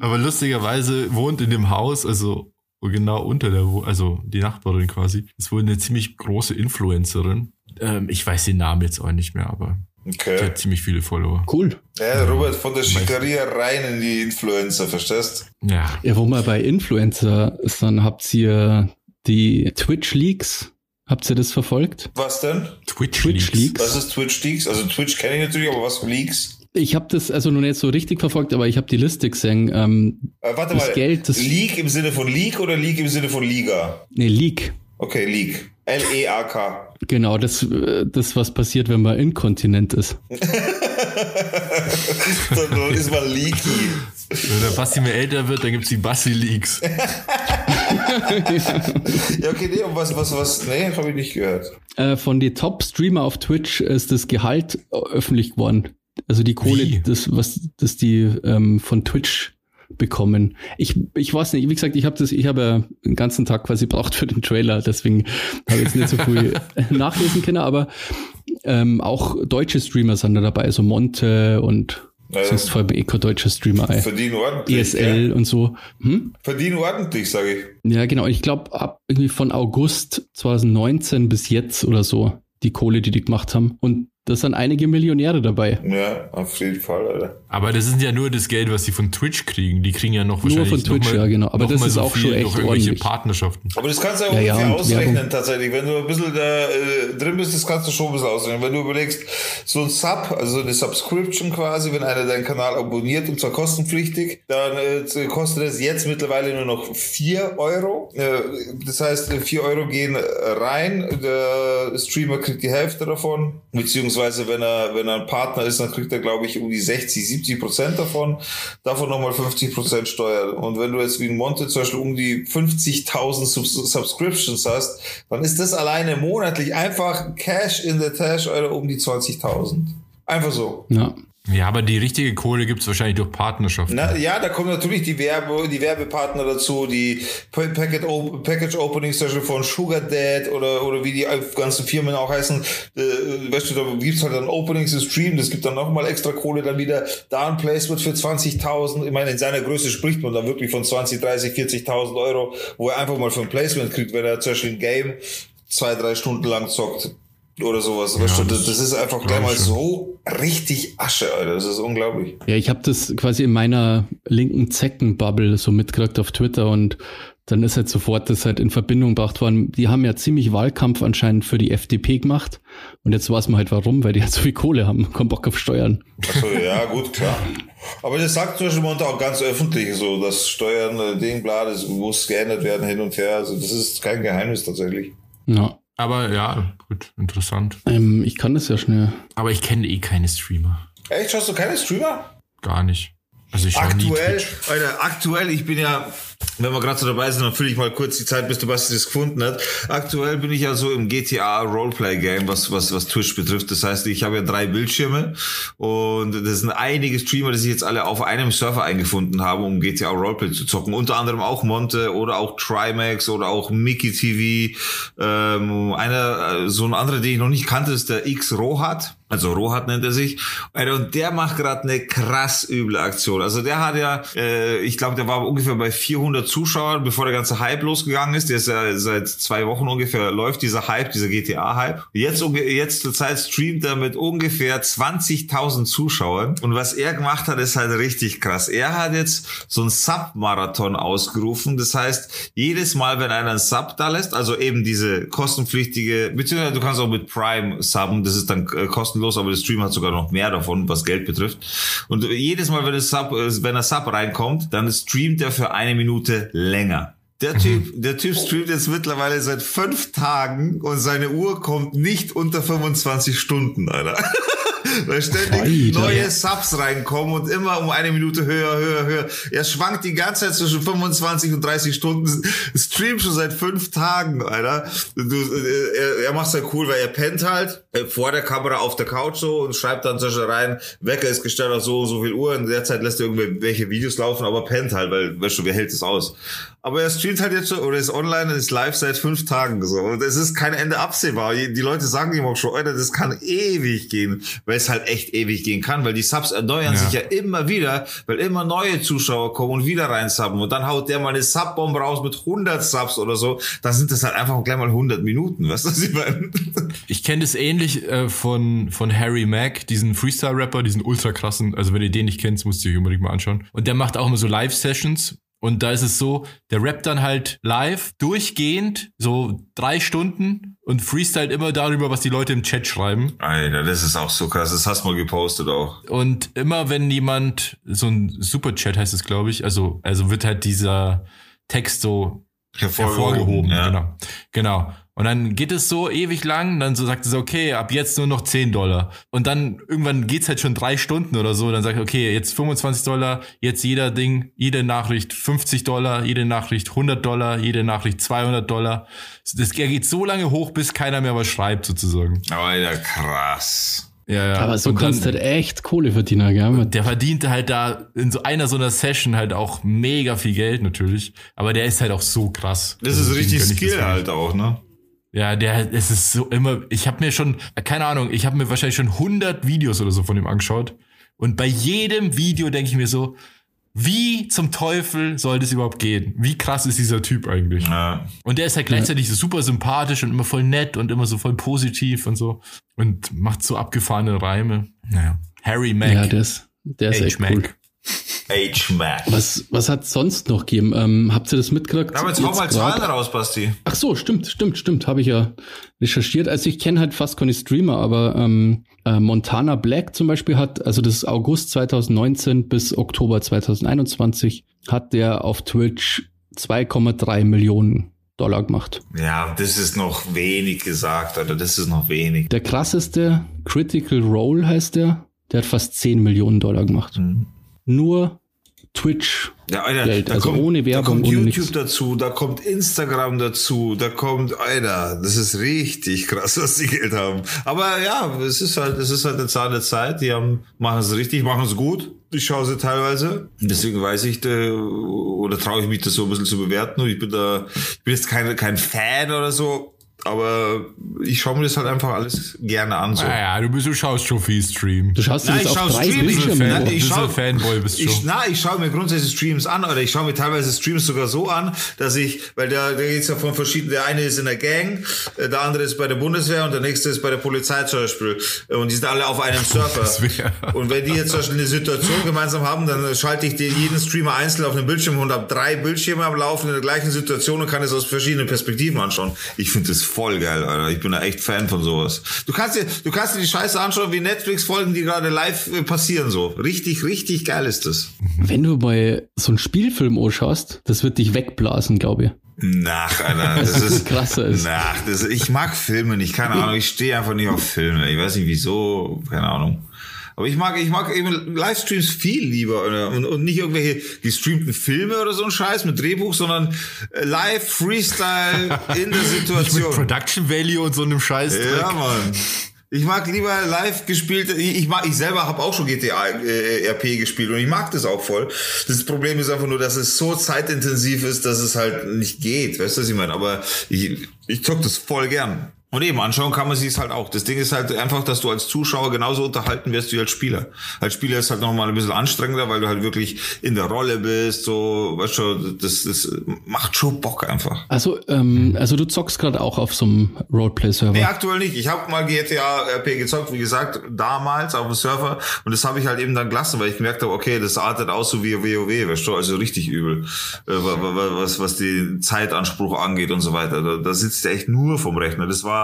Aber lustigerweise wohnt in dem Haus, also genau unter der, Wo- also die Nachbarin quasi, ist wohl eine ziemlich große Influencerin. Ähm, ich weiß den Namen jetzt auch nicht mehr, aber die Okay. hat ziemlich viele Follower. Cool. Ja, Robert, von der Schickeria rein in die Influencer, verstehst? Ja. Ja, wo wir bei Influencer sind, habt ihr die Twitch-Leaks, habt ihr das verfolgt? Was denn? Twitch, Twitch Leaks. Was ist Twitch Leaks? Also Twitch kenne ich natürlich, aber was für Leaks? Ich habe das also noch nicht so richtig verfolgt, aber ich habe die Liste gesehen. Ähm, Äh, warte Das mal. Geld, das- Leak im Sinne von Leak oder Leak im Sinne von Liga? ne, Leak. Okay, Leak. E L-E-A-K. Genau, das, äh, das, was passiert, wenn man inkontinent ist. dann, ist man leaky. Wenn der Basti mehr älter wird, dann gibt's die Basti Leaks. Ja, okay, nee, und was, was, was? Nee, habe ich nicht gehört. Äh, von den Top-Streamer auf Twitch ist das Gehalt öffentlich geworden. Also die Kohle, Wie? das, was das die ähm, von Twitch bekommen. Ich, ich weiß nicht, wie gesagt, ich habe das, ich habe ja den ganzen Tag quasi braucht für den Trailer, deswegen habe ich jetzt nicht so viel nachlesen können, aber ähm, auch deutsche Streamer sind da dabei, so Monte und Ja, sonst vor allem Eco deutsche Streamer, ey. Verdienen ordentlich. ESL Ja. und so. Hm? Verdienen ordentlich, sage ich. Ja, genau. Ich glaube, ab irgendwie von August 2019 bis jetzt oder so, die Kohle, die die gemacht haben. Und da sind einige Millionäre dabei. Ja, auf jeden Fall, Alter. Aber das ist ja nur das Geld, was die von Twitch kriegen. Die kriegen ja noch Nur wahrscheinlich von Twitch, noch mal, ja, genau. Aber das ist auch schon echt ordentlich. Partnerschaften. Aber das kannst du ja Ja, ja, ungefähr und ausrechnen Werbung. tatsächlich. Wenn du ein bisschen da äh, drin bist, das kannst du schon ein bisschen ausrechnen. Wenn du überlegst, so ein Sub, also eine Subscription quasi, wenn einer deinen Kanal abonniert und zwar kostenpflichtig, dann äh, kostet es jetzt mittlerweile nur noch 4 Euro. Äh, das heißt, äh, 4 Euro gehen äh, rein, der Streamer kriegt die Hälfte davon, beziehungsweise wenn er, wenn er ein Partner ist, dann kriegt er, glaube ich, um die 60, 70 Prozent davon. Davon nochmal 50 Prozent Steuer. Und wenn du jetzt wie ein Monte zum Beispiel um die 50.000 Subs Subscriptions hast, dann ist das alleine monatlich einfach Cash in the Tash, Alter, um die 20.000. Einfach so. Ja. Ja, aber die richtige Kohle gibt's wahrscheinlich durch Partnerschaften. Na, ja, da kommen natürlich die Werbe, die Werbepartner dazu, die Pa- Packet Op Package Beispiel von Sugar Dad oder, oder wie die ganzen Firmen auch heißen. Äh, weißt du, da gibt's halt dann Openings im Stream, das gibt dann nochmal extra Kohle, dann wieder da ein Placement für 20.000. Ich meine, in seiner Größe spricht man dann wirklich von 20, 30, 40.000 Euro, wo er einfach mal für ein Placement kriegt, wenn er zum Beispiel ein Game zwei, drei Stunden lang zockt. Oder sowas. weißt du, das, das ist einfach gleich mal so richtig Asche, Alter. Das ist unglaublich. Ja, ich habe das quasi in meiner linken Zeckenbubble so mitgekriegt auf Twitter und dann ist halt sofort das halt in Verbindung gebracht worden. Die haben ja ziemlich Wahlkampf anscheinend für die FDP gemacht und jetzt weiß man halt warum, weil die halt so viel Kohle haben, keinen Bock auf Steuern. Achso, ja, gut, klar. Aber das sagt zum Beispiel auch ganz öffentlich so, dass Steuern, äh, Ding, bla, das muss geändert werden hin und her. Also das ist kein Geheimnis tatsächlich. Ja. Aber ja, gut, interessant. Ähm, ich kann das ja schnell. Aber ich kenne eh keine Streamer. Echt, schaust du keine Streamer? Gar nicht. Also ich Aktuell. Alter, aktuell, ich bin ja, wenn wir gerade so dabei sind, dann fülle ich mal kurz die Zeit, bis du Basti das gefunden hat. Aktuell bin ich ja so im GTA Roleplay Game, was, was, was Twitch betrifft. Das heißt, ich habe ja drei Bildschirme und das sind einige Streamer, die sich jetzt alle auf einem Server eingefunden haben, um GTA Roleplay zu zocken. Unter anderem auch Monte oder auch Trimax oder auch Mickey TV. Ähm, einer, äh, so ein anderer, den ich noch nicht kannte, ist der X Rohat. Also Rohat nennt er sich. Alter, Und der macht gerade eine krass üble Aktion. Also der hat ja, äh, ich glaube, der war ungefähr bei 400 Zuschauern, bevor der ganze Hype losgegangen ist. Der ist ja seit zwei Wochen ungefähr, läuft dieser Hype, dieser GTA-Hype. Jetzt, jetzt zur Zeit streamt er mit ungefähr 20.000 Zuschauern. Und was er gemacht hat, ist halt richtig krass. Er hat jetzt so einen Sub-Marathon ausgerufen. Das heißt, jedes Mal, wenn einer einen Sub da lässt, also eben diese kostenpflichtige, beziehungsweise du kannst auch mit Prime subben, das ist dann äh, kostenlos, aber der Stream hat sogar noch mehr davon, was Geld betrifft. Und jedes Mal, wenn, es Sub, äh, wenn er Sub reinkommt, dann streamt er für eine Minute länger. Der Typ, der Typ streamt jetzt mittlerweile seit fünf Tagen und seine Uhr kommt nicht unter 25 Stunden, Alter. Weil ständig neue Subs reinkommen und immer um eine Minute höher, höher, höher. Er schwankt die ganze Zeit zwischen 25 und 30 Stunden. Streamt schon seit fünf Tagen, Alter. Du, äh, er, er macht's halt cool, weil er pennt halt äh, vor der Kamera auf der Couch so und schreibt dann Beispiel rein, Wecker ist gestellt auf so so viel Uhr. In der Zeit lässt er irgendwelche Videos laufen, aber pennt halt, weil, weißt du, wer hält es aus? Aber er streamt halt jetzt schon, oder ist online und ist live seit fünf Tagen so. Und es ist kein Ende absehbar. Die Leute sagen ihm auch schon, Alter, das kann ewig gehen, weil es halt echt ewig gehen kann, weil die Subs erneuern Ja. sich ja immer wieder, weil immer neue Zuschauer kommen und wieder reinsubben. Und dann haut der mal eine Subbombe raus mit 100 Subs oder so. Dann sind das halt einfach gleich mal 100 Minuten, weißt du, was ich meine? Ich kenne das ähnlich äh, von, von Harry Mack, diesen Freestyle-Rapper, diesen ultra krassen. Also wenn ihr den nicht kennt, müsst ihr euch unbedingt mal anschauen. Und der macht auch immer so Live-Sessions. Und da ist es so, der rappt dann halt live, durchgehend, so drei Stunden und freestylt immer darüber, was die Leute im Chat schreiben. Alter, das ist auch so krass. Das hast du mal gepostet auch. Und immer wenn jemand, so ein Superchat heißt es, glaube ich, also, also wird halt dieser Text so hervorgehoben. ja. Genau. Genau. Und dann geht es so ewig lang, dann so sagt es, okay, ab jetzt nur noch 10 Dollar. Und dann irgendwann geht's halt schon drei Stunden oder so, dann sagt okay, jetzt 25 Dollar, jetzt jeder Ding, jede Nachricht 50 Dollar, jede Nachricht 100 Dollar, jede Nachricht 200 Dollar. Das geht so lange hoch, bis keiner mehr was schreibt, sozusagen. Alter, krass. Ja, ja. Aber so Und kannst du dann- halt echt Kohle verdienen, gell? der verdiente halt da in so einer so einer Session halt auch mega viel Geld natürlich. Aber der ist halt auch so krass. Das Also ist richtig Skill halt auch, ne? Ja, der, es ist so immer, ich habe mir schon, keine Ahnung, ich habe mir wahrscheinlich schon 100 Videos oder so von ihm angeschaut. Und bei jedem Video denke ich mir so, wie zum Teufel soll das überhaupt gehen? Wie krass ist dieser Typ eigentlich? Ja. Und der ist halt gleichzeitig so super sympathisch und immer voll nett und immer so voll positiv und so. Und macht so abgefahrene Reime. Naja. Harry Mack. Ja, der ist, der ist H. echt Mack. cool. H-Mac. Was, was hat sonst noch gegeben? Ähm, habt ihr das mitgekriegt? Aber jetzt hau Jetzt mal grad? Zahlen raus, Basti. Ach so, stimmt, stimmt, stimmt. Habe ich ja recherchiert. Also ich kenne halt fast keine Streamer, aber ähm, äh, Montana Black zum Beispiel hat, also das ist August 2019 bis Oktober 2021, hat der auf Twitch 2,3 Millionen Dollar gemacht. Ja, das ist noch wenig gesagt, Alter. Das ist noch wenig. Der krasseste Critical Role heißt der, der hat fast 10 Millionen Dollar gemacht. Mhm. Nur Twitch. Ja, Alter, Geld, da also kommt, ohne Werbung, da kommt YouTube nix. dazu, da kommt Instagram dazu, da kommt, Alter, das ist richtig krass, was die Geld haben. Aber ja, es ist halt, es ist halt eine Zahl der Zeit. Die haben, machen es richtig, machen es gut. Ich schaue sie teilweise. Deswegen weiß ich, äh, oder traue ich mich das so ein bisschen zu bewerten. Ich bin da, ich bin jetzt kein, kein Fan oder so. Aber ich schaue mir das halt einfach alles gerne an. So. Naja, du, bist, du schaust schon viel Stream. Du schaust dir Nein, ich auf schaue drei Streams. Nein, an. ich Bisschen schau, Fanboy bist du ich, na, ich schaue mir grundsätzlich Streams an oder ich schaue mir teilweise Streams sogar so an, dass ich, weil da, da geht's ja von verschiedenen, der eine ist in der Gang, äh, der andere ist bei der Bundeswehr und der nächste ist bei der Polizei zum Beispiel. Äh, Und die sind alle auf einem Server. Und wenn die jetzt zum Beispiel eine Situation gemeinsam haben, dann schalte ich den, jeden Streamer einzeln auf einen Bildschirm und habe drei Bildschirme am Laufen in der gleichen Situation und kann es aus verschiedenen Perspektiven anschauen. Ich finde das voll geil, Alter. Ich bin da echt Fan von sowas. Du kannst dir, du kannst dir die Scheiße anschauen, wie Netflix-Folgen, die gerade live äh, passieren, so. Richtig, richtig geil ist das. Wenn du bei so einem Spielfilm anschaust, das wird dich wegblasen, glaube ich. Nach, Alter. Das Das ist, krasser ist. nach, das, ich mag Filme nicht, keine Ahnung. Ich stehe einfach nicht auf Filme. Ich weiß nicht wieso, keine Ahnung. Aber ich mag, ich mag eben Livestreams viel lieber Alter. und, und nicht irgendwelche gestreamten Filme oder so ein Scheiß mit Drehbuch, sondern äh, live Freestyle in der Mit Situation. Production Value und so einem Scheiß. Ja, Mann. Ich mag lieber live gespielte. Ich, ich mag, ich selber habe auch schon GTA äh, RP gespielt und ich mag das auch voll. Das Problem ist einfach nur, dass es so zeitintensiv ist, dass es halt nicht geht. Weißt du, was ich meine? Aber ich, ich zock das voll gern. Und eben, anschauen kann man sich es halt auch. Das Ding ist halt einfach, dass du als Zuschauer genauso unterhalten wirst wie als Spieler. Als Spieler ist halt nochmal ein bisschen anstrengender, weil du halt wirklich in der Rolle bist, so, weißt du, das, das macht schon Bock einfach. Also, ähm, also du zockst gerade auch auf so einem Roleplay-Server. Nee, aktuell nicht. Ich habe mal GTA RP gezockt, wie gesagt, damals auf dem Server. Und das habe ich halt eben dann gelassen, weil ich gemerkt habe, okay, das artet aus so wie WoW, weißt du, also richtig übel. Äh, wa- wa- wa- was, was den Zeitanspruch angeht und so weiter. Da, da sitzt der echt nur vom Rechner. Das war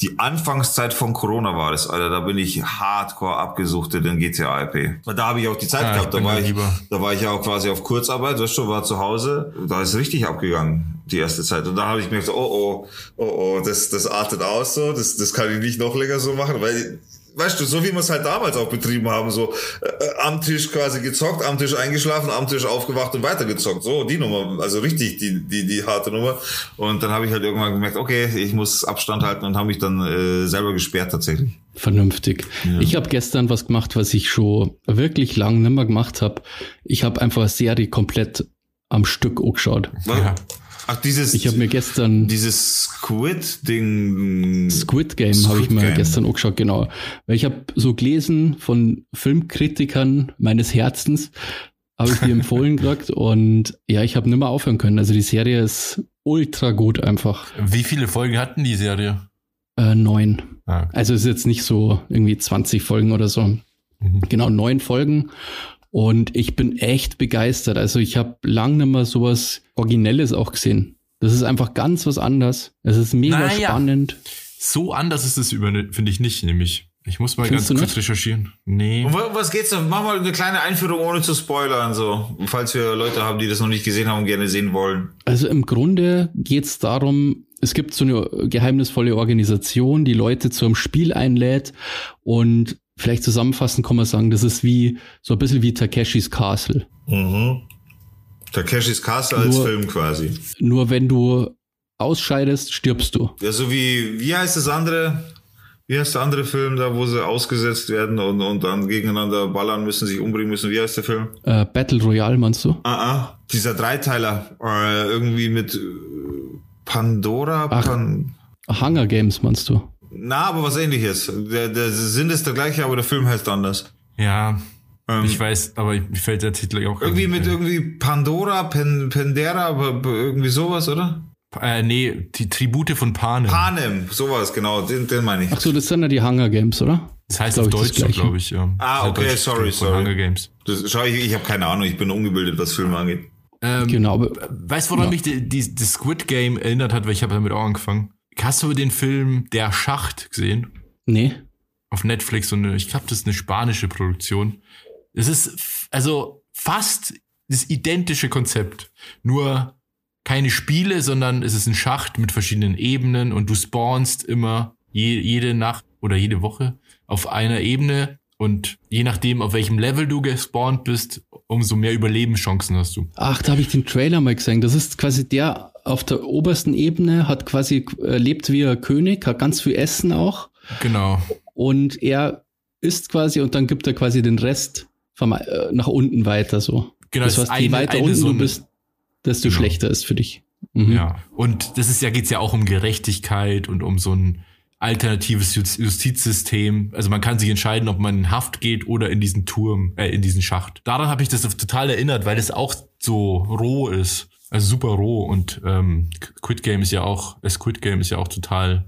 die Anfangszeit von Corona war das, Alter. Da bin ich hardcore abgesuchtet in GTA RP. Weil Da habe ich auch die Zeit Ah, ich gehabt. Da war ich, lieber. da war ich ja auch quasi auf Kurzarbeit, weißt du, war zu Hause. Da ist richtig abgegangen, die erste Zeit. Und da habe ich mir gedacht, oh, oh, oh, oh, das, das artet aus so, das, das kann ich nicht noch länger so machen, weil, weißt du, so wie wir es halt damals auch betrieben haben, so äh, am Tisch quasi gezockt, am Tisch eingeschlafen, am Tisch aufgewacht und weitergezockt. So, die Nummer, also richtig die, die, die harte Nummer. Und dann habe ich halt irgendwann gemerkt, okay, ich muss Abstand halten und habe mich dann äh, selber gesperrt tatsächlich. Vernünftig. Ich habe gestern was gemacht, was ich schon wirklich lang nimmer gemacht habe. Ich habe einfach eine Serie komplett am Stück angeschaut. Ja. Ach, dieses, Ich habe mir gestern dieses Squid-Ding. Squid Game habe ich mir Game. gestern angeschaut, genau. Weil ich habe so gelesen von Filmkritikern meines Herzens, habe ich die empfohlen gekriegt und ja, ich habe nimmer aufhören können. Also die Serie ist ultra gut einfach. Wie viele Folgen hatten die Serie? Äh, neun. Ah, Also ist jetzt nicht so irgendwie 20 Folgen oder so. Genau, neun Folgen. Und ich bin echt begeistert. Also ich habe lang nicht mehr sowas Originelles auch gesehen. Das ist einfach ganz was anderes. Es ist mega Naja. spannend. So anders ist es über, finde ich nicht, nämlich. Ich muss mal Findest ganz kurz nicht? recherchieren. Nee. Um wa- was geht's denn? Mach mal eine kleine Einführung ohne zu spoilern, so. Falls wir Leute haben, die das noch nicht gesehen haben und gerne sehen wollen. Also im Grunde geht es darum, es gibt so eine geheimnisvolle Organisation, die Leute zu einem Spiel einlädt und vielleicht zusammenfassend kann man sagen, das ist wie so ein bisschen wie Takeshis Castle. Mhm. Takeshis Castle als Nur- Film quasi. Nur wenn du ausscheidest, stirbst du. Ja, so wie, wie heißt das andere? Wie heißt der andere Film da, wo sie ausgesetzt werden und, und dann gegeneinander ballern müssen, sich umbringen müssen? Wie heißt der Film? Äh, Battle Royale meinst du? Ah, ah. Dieser Dreiteiler, äh, irgendwie mit Pandora, Ach. Pan Hunger Games meinst du? Na, aber was ähnliches. Der, der Sinn ist der gleiche, aber der Film heißt anders. Ja, Ähm, ich weiß, aber mir fällt der Titel auch Irgendwie mit ein. irgendwie Pandora, Pen, Pendera, aber irgendwie sowas, oder? Äh, nee, die Tribute von Panem. Panem, sowas, genau, den, den meine ich. Ach so, das sind ja die Hunger Games, oder? das heißt glaub auf das Deutsch so, glaube ich, ja. Ah, Das okay, der deutsche sorry, sorry. Hunger Games. Das, schau, ich, ich habe keine Ahnung, ich bin ungebildet, was Filme angeht. Ähm, Genau, aber Weißt du, woran mich die, die, das Squid Game erinnert hat, weil ich habe damit auch angefangen. Hast du den Film Der Schacht gesehen? nee. Auf Netflix und eine, ich glaube, das ist eine spanische Produktion. Es ist also fast das identische Konzept. Nur keine Spiele, sondern es ist ein Schacht mit verschiedenen Ebenen und du spawnst immer je, jede Nacht oder jede Woche auf einer Ebene und je nachdem, auf welchem Level du gespawnt bist, umso mehr Überlebenschancen hast du. Ach, da habe ich den Trailer mal gesehen. Das ist quasi der auf der obersten Ebene, hat quasi, äh, lebt wie ein König, hat ganz viel Essen auch. Genau. Und er isst quasi und dann gibt er quasi den Rest vom, äh, nach unten weiter so. Genau, das heißt, ist je eine- weiter eine unten so du eine- bist, desto Genau. schlechter ist für dich. Mhm. Ja, und das ist ja, geht's ja auch um Gerechtigkeit und um so ein alternatives Jus- Justizsystem. Also man kann sich entscheiden, ob man in Haft geht oder in diesen Turm, äh, in diesen Schacht. Daran habe ich das total erinnert, weil es auch so roh ist. Also super roh und ähm, Squid Game ist ja auch, äh, Squid Game ist ja auch total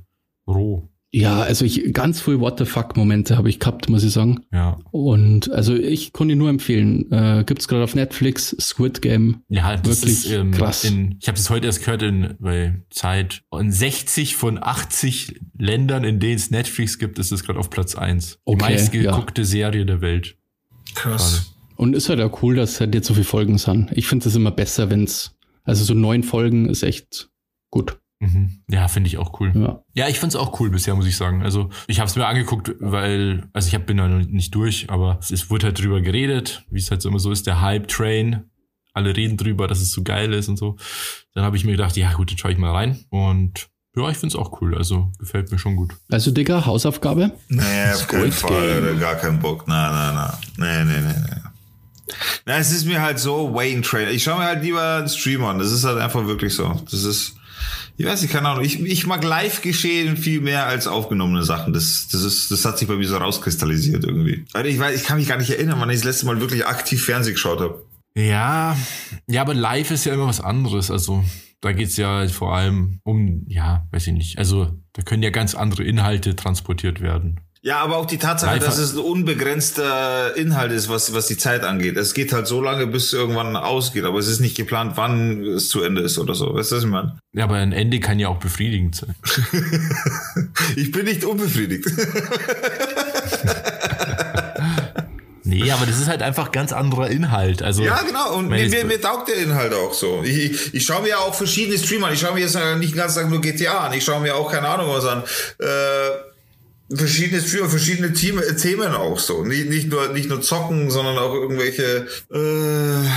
roh. Ja, also ich ganz viel What the fuck Momente habe ich gehabt, muss ich sagen. Ja. Und also ich konnte nur empfehlen. Äh, gibt's gerade auf Netflix Squid Game. Ja, das Wirklich ist ähm, krass. In, ich habe es heute erst gehört in bei Zeit. In 60 von 80 Ländern, in denen es Netflix gibt, ist es gerade auf Platz 1. Die Okay, meistgeguckte Serie der Welt. Krass. Und ist halt auch cool, dass halt jetzt so viele Folgen sind. Ich finde es immer besser, wenn's also so neun Folgen ist echt gut. Mhm. Ja, finde ich auch cool. Ja. Ja, ich fand's auch cool bisher, muss ich sagen. Also ich habe es mir angeguckt, weil, also ich hab, bin da noch nicht durch, aber es, es wurde halt drüber geredet, wie es halt so immer so ist, der Hype-Train. Alle reden drüber, dass es so geil ist und so. Dann habe ich mir gedacht, ja gut, dann schaue ich mal rein. Und ja, ich find's auch cool. Also gefällt mir schon gut. Also Digga, Hausaufgabe? Nee, auf keinen Fall, Game. Gar keinen Bock. Nein, nein, nein. Nee, nee, nee, nee. Na, es ist mir halt so Wayne Train. Ich schaue mir halt lieber einen Stream an. Das ist halt einfach wirklich so. Das ist, ich weiß nicht, keine Ahnung. Ich, ich mag live geschehen viel mehr als aufgenommene Sachen. Das, das ist, das hat sich bei mir so rauskristallisiert irgendwie. Alter, ich weiß, ich kann mich gar nicht erinnern, wann ich das letzte Mal wirklich aktiv Fernsehen geschaut habe. Ja, ja, aber live ist ja immer was anderes. Also da geht's ja vor allem um, ja, weiß ich nicht. Also da können ja ganz andere Inhalte transportiert werden. Ja, aber auch die Tatsache, Live- dass es ein unbegrenzter Inhalt ist, was, was die Zeit angeht. Es geht halt so lange, bis es irgendwann ausgeht, aber es ist nicht geplant, wann es zu Ende ist oder so. Weißt du, was ich meine? Ja, aber ein Ende kann ja auch befriedigend sein. Ich bin nicht unbefriedigt. Nee, aber das ist halt einfach ganz anderer Inhalt. Also Ja, genau. Und mir, mir, mir taugt der Inhalt auch so. Ich, ich, ich schaue mir ja auch verschiedene Streamer an. Ich schaue mir jetzt nicht den ganzen Tag nur GTA an. Ich schaue mir auch keine Ahnung was an. Äh, verschiedene Streamer, verschiedene Team, äh, Themen auch so. Nicht, nicht, nur, nicht nur zocken, sondern auch irgendwelche, äh,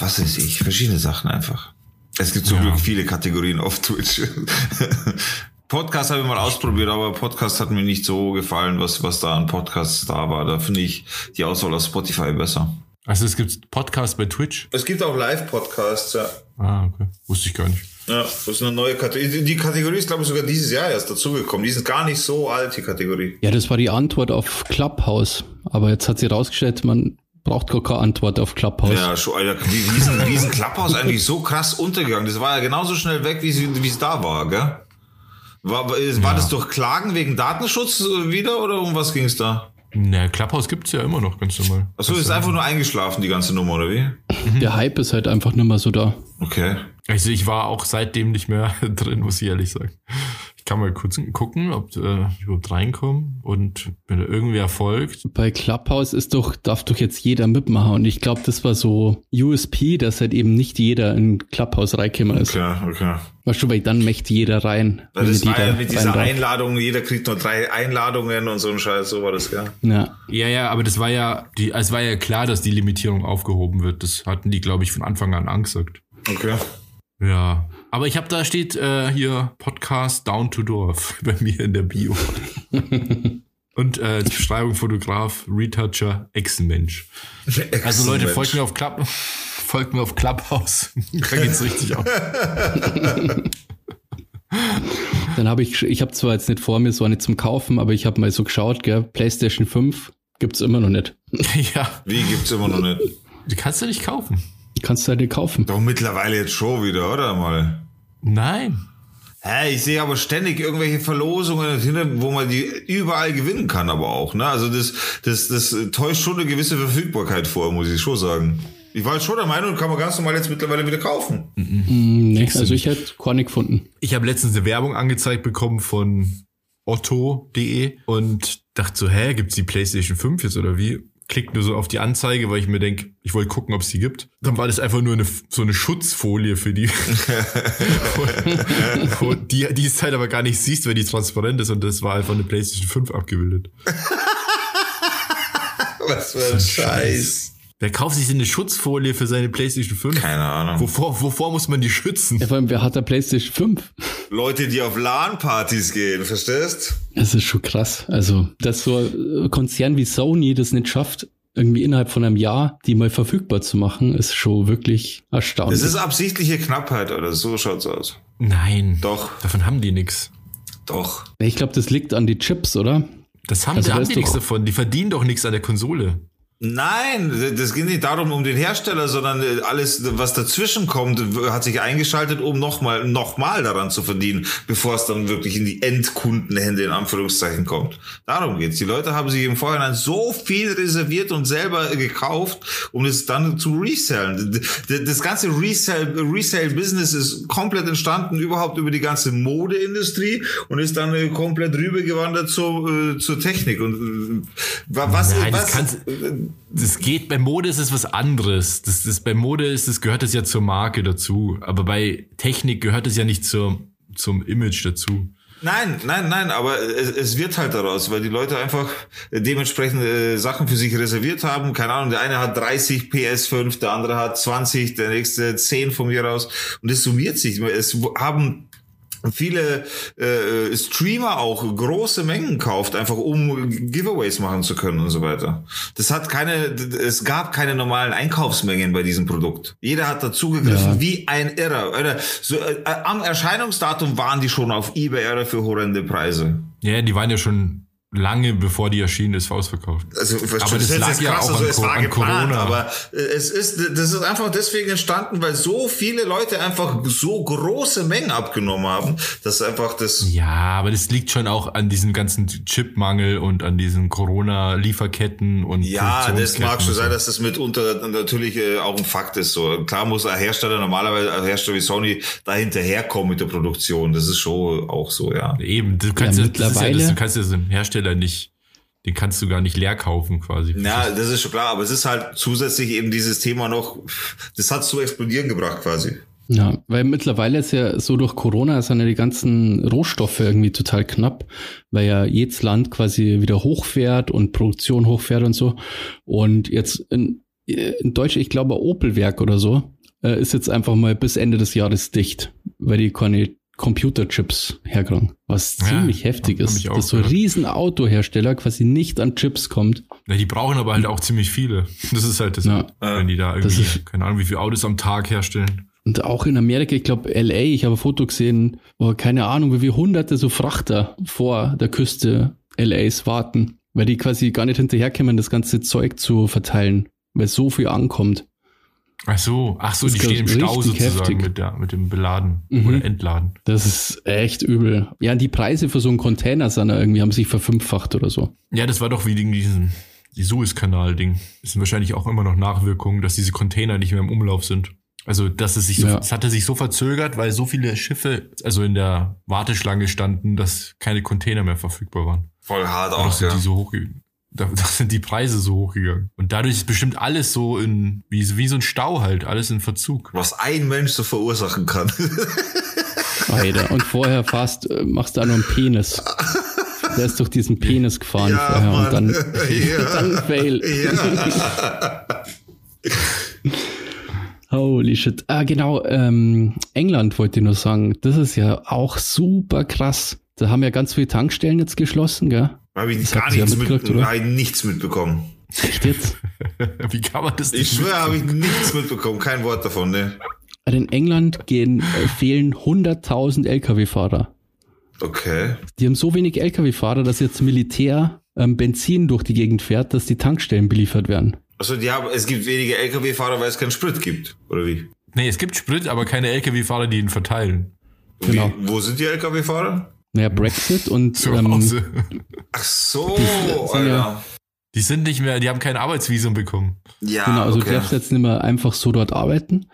was weiß ich, verschiedene Sachen einfach. Es gibt zum Ja. Glück viele Kategorien auf Twitch. Podcast habe ich mal ausprobiert, aber Podcast hat mir nicht so gefallen, was, was da an Podcasts da war. Da finde ich die Auswahl auf Spotify besser. also es gibt Podcasts bei Twitch. Es gibt auch Live-Podcasts, ja. Ah, okay. Wusste ich gar nicht. Ja, das ist eine neue Kategorie. Die- Kategorie ist, glaube ich, sogar dieses Jahr erst dazugekommen. Die sind gar nicht so alt, die Kategorie. Ja, das war die Antwort auf Clubhouse. Aber jetzt hat sie rausgestellt, man braucht gar keine Antwort auf Clubhouse. Ja, schon, Alter, wie, wie, ist, denn- wie ist ein Clubhouse eigentlich so krass untergegangen? Das war ja genauso schnell weg, wie es, wie es da war, gell? War, war das durch Klagen wegen Datenschutz wieder oder um was ging es da? Na, Clubhouse gibt's ja immer noch ganz normal. Achso, ist einfach nur eingeschlafen, die ganze Nummer, oder wie? Der Hype ist halt einfach nicht mehr so da. Okay. Also ich war auch seitdem nicht mehr drin, muss ich ehrlich sagen. Ich kann mal kurz gucken, ob äh, ich überhaupt reinkomme und wenn da irgendwer folgt. Bei Clubhouse ist doch, darf doch jetzt jeder mitmachen. Und ich glaube, das war so USP, dass halt eben nicht jeder in Clubhouse reingekommen ist. Okay, okay. Weißt du, weil dann möchte jeder rein. Das nicht war ja jeder mit dieser. Einladung, jeder kriegt nur drei Einladungen und so ein Scheiß, so war das, gell? Ja. Ja, ja, aber das war ja, die, es war ja klar, dass die Limitierung aufgehoben wird. Das hatten die, glaube ich, von Anfang an angesagt. Okay. Ja. Aber ich habe da steht äh, hier Podcast Down to Dorf bei mir in der Bio. Und äh, die Beschreibung Fotograf, Retoucher, Echsenmensch. Also Leute, folgt mir auf Club, folgt mir auf Clubhouse. da geht's richtig auf. Dann habe ich, ich habe zwar jetzt nicht vor mir, so eine zum Kaufen, aber ich habe mal so geschaut, gell, PlayStation 5 gibt's immer noch nicht. ja, Wie gibt's immer noch nicht? die kannst du nicht kaufen. Kannst du halt nicht kaufen. Doch mittlerweile jetzt schon wieder, oder mal? Nein. Hä, ich sehe aber ständig irgendwelche Verlosungen, wo man die überall gewinnen kann, aber auch. Ne? Also das, das, das täuscht schon eine gewisse Verfügbarkeit vor, muss ich schon sagen. Ich war jetzt schon der Meinung, kann man ganz normal jetzt mittlerweile wieder kaufen. Hm, nee, also ich hätte keine gefunden. Ich habe letztens eine Werbung angezeigt bekommen von otto.de und dachte so, hä, gibt's die PlayStation 5 jetzt oder wie? Klick nur so auf die Anzeige, weil ich mir denk, ich wollte gucken, ob es die gibt. Dann war das einfach nur eine, so eine Schutzfolie für die. wo, wo die, die es halt aber gar nicht siehst, weil die transparent ist und das war einfach eine PlayStation 5 abgebildet. Was für ein Scheiß. Wer kauft sich denn eine Schutzfolie für seine PlayStation 5? Keine Ahnung. Wovor, wovor muss man die schützen? Ja, vor allem, wer hat der PlayStation 5? Leute, die auf LAN-Partys gehen, verstehst? Das ist schon krass. Also, dass so ein Konzern wie Sony das nicht schafft, irgendwie innerhalb von einem Jahr die mal verfügbar zu machen, ist schon wirklich erstaunlich. Das ist absichtliche Knappheit, oder so schaut's aus. Nein. Doch. Davon haben die nix. Doch. ich glaube, das liegt an die Chips, oder? Das haben, Also haben die nichts davon. Die verdienen doch nichts an der Konsole. Nein, das geht nicht darum um den Hersteller, sondern äh, alles, was dazwischen kommt, hat sich eingeschaltet, um nochmal noch mal daran zu verdienen, bevor es dann wirklich in die Endkundenhände in Anführungszeichen kommt. Darum geht's. Die Leute haben sich im Vorhinein so viel reserviert und selber gekauft, um es dann zu resellen. Das ganze Resale-Business ist komplett entstanden, überhaupt über die ganze Modeindustrie und ist dann äh, komplett rübergewandert zur, äh, zur Technik. Und was, Nein, was, Das geht, bei Mode ist es was anderes. Das, das, bei Mode ist es, gehört es ja zur Marke dazu. Aber bei Technik gehört es ja nicht zur, zum Image dazu. Nein, nein, nein, aber es, es wird halt daraus, weil die Leute einfach dementsprechend äh, Sachen für sich reserviert haben. Keine Ahnung, der eine hat 30 PS5, der andere hat 20, der nächste 10 von mir aus. Und es summiert sich. Es haben viele äh, Streamer auch große Mengen kauft, einfach um Giveaways machen zu können und so weiter. Das hat keine, es gab keine normalen Einkaufsmengen bei diesem Produkt. Jeder hat dazugegriffen Ja. wie ein Irrer. Oder so, äh, am Erscheinungsdatum waren die schon auf eBay oder für horrende Preise. Ja, die waren ja schon lange bevor die erschienen ist, ausverkauft. Also, Aber das ist lag jetzt ja auch also an es war an geplant, Corona. aber äh, es ist, das ist einfach deswegen entstanden, weil so viele Leute einfach so große Mengen abgenommen haben, dass einfach das Ja, aber das liegt schon auch an diesem ganzen Chipmangel und an diesen Corona-Lieferketten und Ja, das mag schon sein, dass das mitunter natürlich äh, auch ein Fakt ist. So klar muss ein Hersteller normalerweise, ein Hersteller wie Sony, da hinterherkommen mit der Produktion. Das ist schon auch so, ja. Eben, du kannst Ja, ja, das ist ja, das, mittlerweile- du kannst ja so einen Hersteller nicht, den kannst du gar nicht leer kaufen quasi. Ja, das ist schon klar, aber es ist halt zusätzlich eben dieses Thema noch, das hat zu explodieren gebracht quasi. Ja, weil mittlerweile ist ja so durch Corona sind ja die ganzen Rohstoffe irgendwie total knapp, weil ja jedes Land quasi wieder hochfährt und Produktion hochfährt und so. Und jetzt in, in Deutschland, ich glaube Opelwerk oder so, äh, ist jetzt einfach mal bis Ende des Jahres dicht, weil die keine Computerchips herkriegen. Was Ja, ziemlich heftig hab ist, dass so ein gehört. riesen Autohersteller quasi nicht an Chips kommt. Ja, die brauchen aber halt auch ziemlich viele. Das ist halt das, Ja. wenn die da irgendwie, ist- keine Ahnung, wie viele Autos am Tag herstellen. Und auch in Amerika, ich glaube LA, ich habe ein Foto gesehen, wo keine Ahnung, wie viele hunderte so Frachter vor der Küste LAs warten, weil die quasi gar nicht hinterherkommen, das ganze Zeug zu verteilen, weil so viel ankommt. Ach so, ach so, Das die stehen im Stau sozusagen heftig. mit, der, mit dem Beladen Mhm. oder Entladen. Das ist echt übel. Ja, die Preise für so einen Container sind irgendwie, haben sich verfünffacht oder so. Ja, das war doch wie wegen diesen die Suezkanal-Ding. Das sind wahrscheinlich auch immer noch Nachwirkungen, dass diese Container nicht mehr im Umlauf sind. Also, dass es sich so, Ja. es hatte sich so verzögert, weil so viele Schiffe also in der Warteschlange standen, dass keine Container mehr verfügbar waren. Voll hart auch, ja. die so hochgegangen. Da, da sind die Preise so hochgegangen. Und dadurch ist bestimmt alles so in, wie, wie so ein Stau halt, alles in Verzug. Was ein Mensch so verursachen kann. Alter. Und vorher fast äh, machst du auch noch einen Penis. Der ist durch diesen Penis gefahren Ja, vorher Mann. und dann, Ja. dann Fail. ja. Holy shit. Ah, genau, ähm, England wollte ich nur sagen. Das ist ja auch super krass. Da haben ja ganz viele Tankstellen jetzt geschlossen, gell? Habe ich Das gar ja nichts, mit, oder? nichts mitbekommen. Echt jetzt? Wie kann man das Ich schwöre, habe ich nichts mitbekommen. Kein Wort davon, ne? Also In England gehen, äh, fehlen 100.000 Lkw-Fahrer. Okay. Die haben so wenig Lkw-Fahrer, dass jetzt Militär ähm, Benzin durch die Gegend fährt, dass die Tankstellen beliefert werden. Also die haben, es gibt weniger LKW-Fahrer, weil es keinen Sprit gibt, oder wie? Nee, es gibt Sprit, aber keine LKW-Fahrer, die ihn verteilen. Genau. wie wo sind die LKW-Fahrer? Naja, Brexit und Zu ähm, Hause. Ach so, sind Alter. ja- Die sind nicht mehr, die haben kein Arbeitsvisum bekommen. Ja, Genau, also okay. du darfst jetzt nicht mehr einfach so dort arbeiten.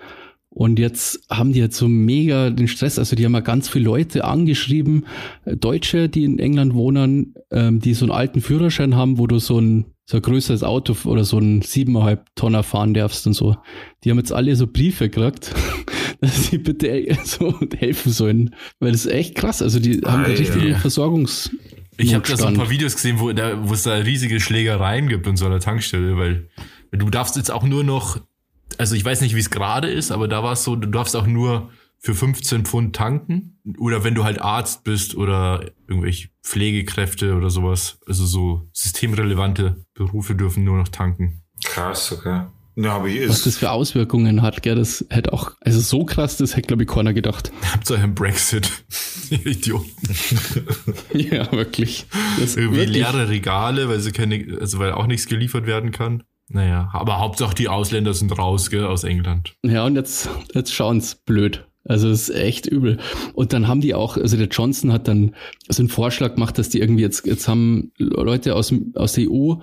Und jetzt haben die jetzt so mega den Stress. Also die haben ja ganz viele Leute angeschrieben, äh, Deutsche, die in England wohnen, ähm, die so einen alten Führerschein haben, wo du so ein, so ein größeres Auto oder so ein siebeneinhalb Tonner fahren darfst und so. Die haben jetzt alle so Briefe gekriegt, dass sie bitte so helfen sollen. Weil das ist echt krass. Also die haben da Alter. richtigen Versorgungs Ich habe da so ein paar Videos gesehen, wo, da, wo es da riesige Schlägereien gibt in so einer Tankstelle, weil du darfst jetzt auch nur noch, also ich weiß nicht, wie es gerade ist, aber da war es so, du darfst auch nur für 15 Pfund tanken oder wenn du halt Arzt bist oder irgendwelche Pflegekräfte oder sowas, also so systemrelevante Berufe dürfen nur noch tanken. Krass, okay. Ja, aber hier was ist. das für Auswirkungen hat, gell, das hätte auch, also so krass, das hätte, glaube ich, keiner gedacht. Habt ihr einen Brexit? Idioten. Ja, wirklich. Das Irgendwie wirklich. leere Regale, weil sie keine, also weil auch nichts geliefert werden kann. Naja, aber Hauptsache die Ausländer sind raus, gell, aus England. Ja, und jetzt, jetzt schauen's blöd. Also ist echt übel. Und dann haben die auch, also der Johnson hat dann so einen Vorschlag gemacht, dass die irgendwie jetzt, jetzt haben Leute aus, aus der EU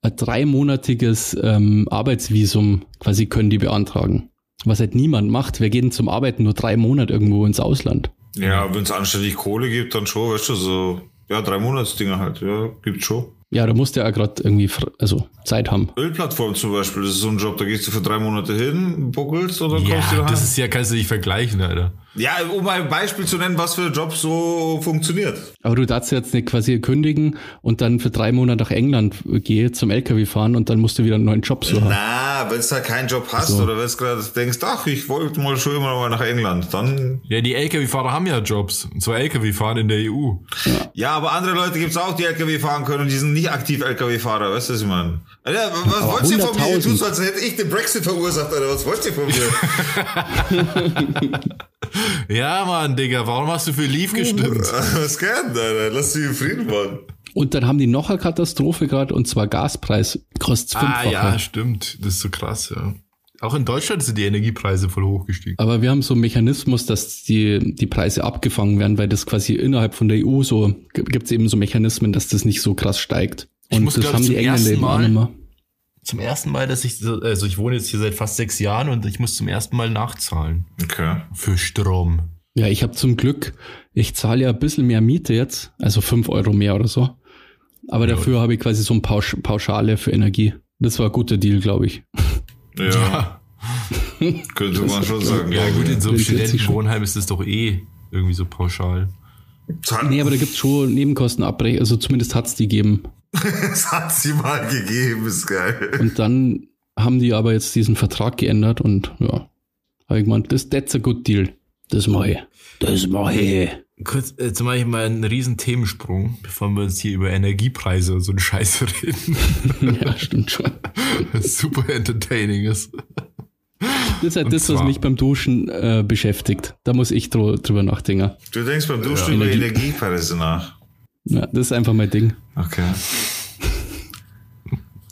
ein dreimonatiges ähm, Arbeitsvisum quasi können die beantragen. Was halt niemand macht. Wer geht denn zum Arbeiten nur drei Monate irgendwo ins Ausland? Ja, wenn es anständig Kohle gibt, dann schon, weißt du, so, ja, drei Monatsdinger halt, ja, gibt's schon. Ja, da musst du ja gerade irgendwie, also Zeit haben. Ölplattform zum Beispiel, das ist so ein Job, da gehst du für drei Monate hin, buckelst und dann kommst du Ja, wieder das ist ja, kannst du nicht vergleichen, Alter. Ja, um ein Beispiel zu nennen, was für ein Job so funktioniert. Aber du darfst jetzt nicht quasi kündigen und dann für drei Monate nach England gehen zum LKW fahren und dann musst du wieder einen neuen Job suchen. Na, wenn du da keinen Job hast So. oder wenn du gerade denkst, ach, ich wollte mal schon immer mal nach England, dann. Ja, die LKW-Fahrer haben ja Jobs. Und zwar LKW-Fahren in der EU. Ja, aber andere Leute gibt's auch, die LKW fahren können und die sind nicht aktiv LKW-Fahrer, weißt du, was ich meine? Alter, was Aber wollt ihr von mir? Ihr 100.000. tut so, als hätte ich den Brexit verursacht, Alter. Was wollt ihr von mir? Ja, Mann, Digga, warum hast du für Leave gestimmt? was gern, Alter? Lass sie in Frieden machen. Und dann haben die noch eine Katastrophe gerade und zwar Gaspreis kostet ah, fünffache. ja, stimmt. Das ist so krass, ja. Auch in Deutschland sind die Energiepreise voll hochgestiegen. Aber wir haben so einen Mechanismus, dass die, die Preise abgefangen werden, weil das quasi innerhalb von der EU so, gibt es eben so Mechanismen, dass das nicht so krass steigt. Ich Und muss, das haben ich, die Engländer eben auch mehr. Zum ersten Mal, dass ich, so- also ich wohne jetzt hier seit fast sechs Jahren und ich muss zum ersten Mal nachzahlen. Okay. Für Strom. Ja, ich habe zum Glück, ich zahle ja ein bisschen mehr Miete jetzt, also fünf Euro mehr oder so. Aber dafür habe ich quasi so ein Pausch Pauschale für Energie. Das war ein guter Deal, glaube ich. Ja, könnte man schon sagen. Ja, gut, in so einem 45 schon. Studentenwohnheim ist das doch eh irgendwie so pauschal. Zahl- Nee, aber da gibt's schon Nebenkostenabrechnung, also zumindest hat's die gegeben. Das hat sie mal gegeben, ist geil. Und dann haben die aber jetzt diesen Vertrag geändert und ja, habe ich gemeint, das that's a good deal. Das mache ich. Das mache ich. Kurz, jetzt mache ich mal einen riesen Themensprung, bevor wir uns hier über Energiepreise und so eine Scheiße reden. Ja, stimmt schon. Super entertaining ist. Das ist halt Und das, was mich beim Duschen äh, beschäftigt. Da muss ich dr drüber nachdenken. Du denkst beim Duschen über Energie- Energiepreise nach. Ja, das ist einfach mein Ding. Okay.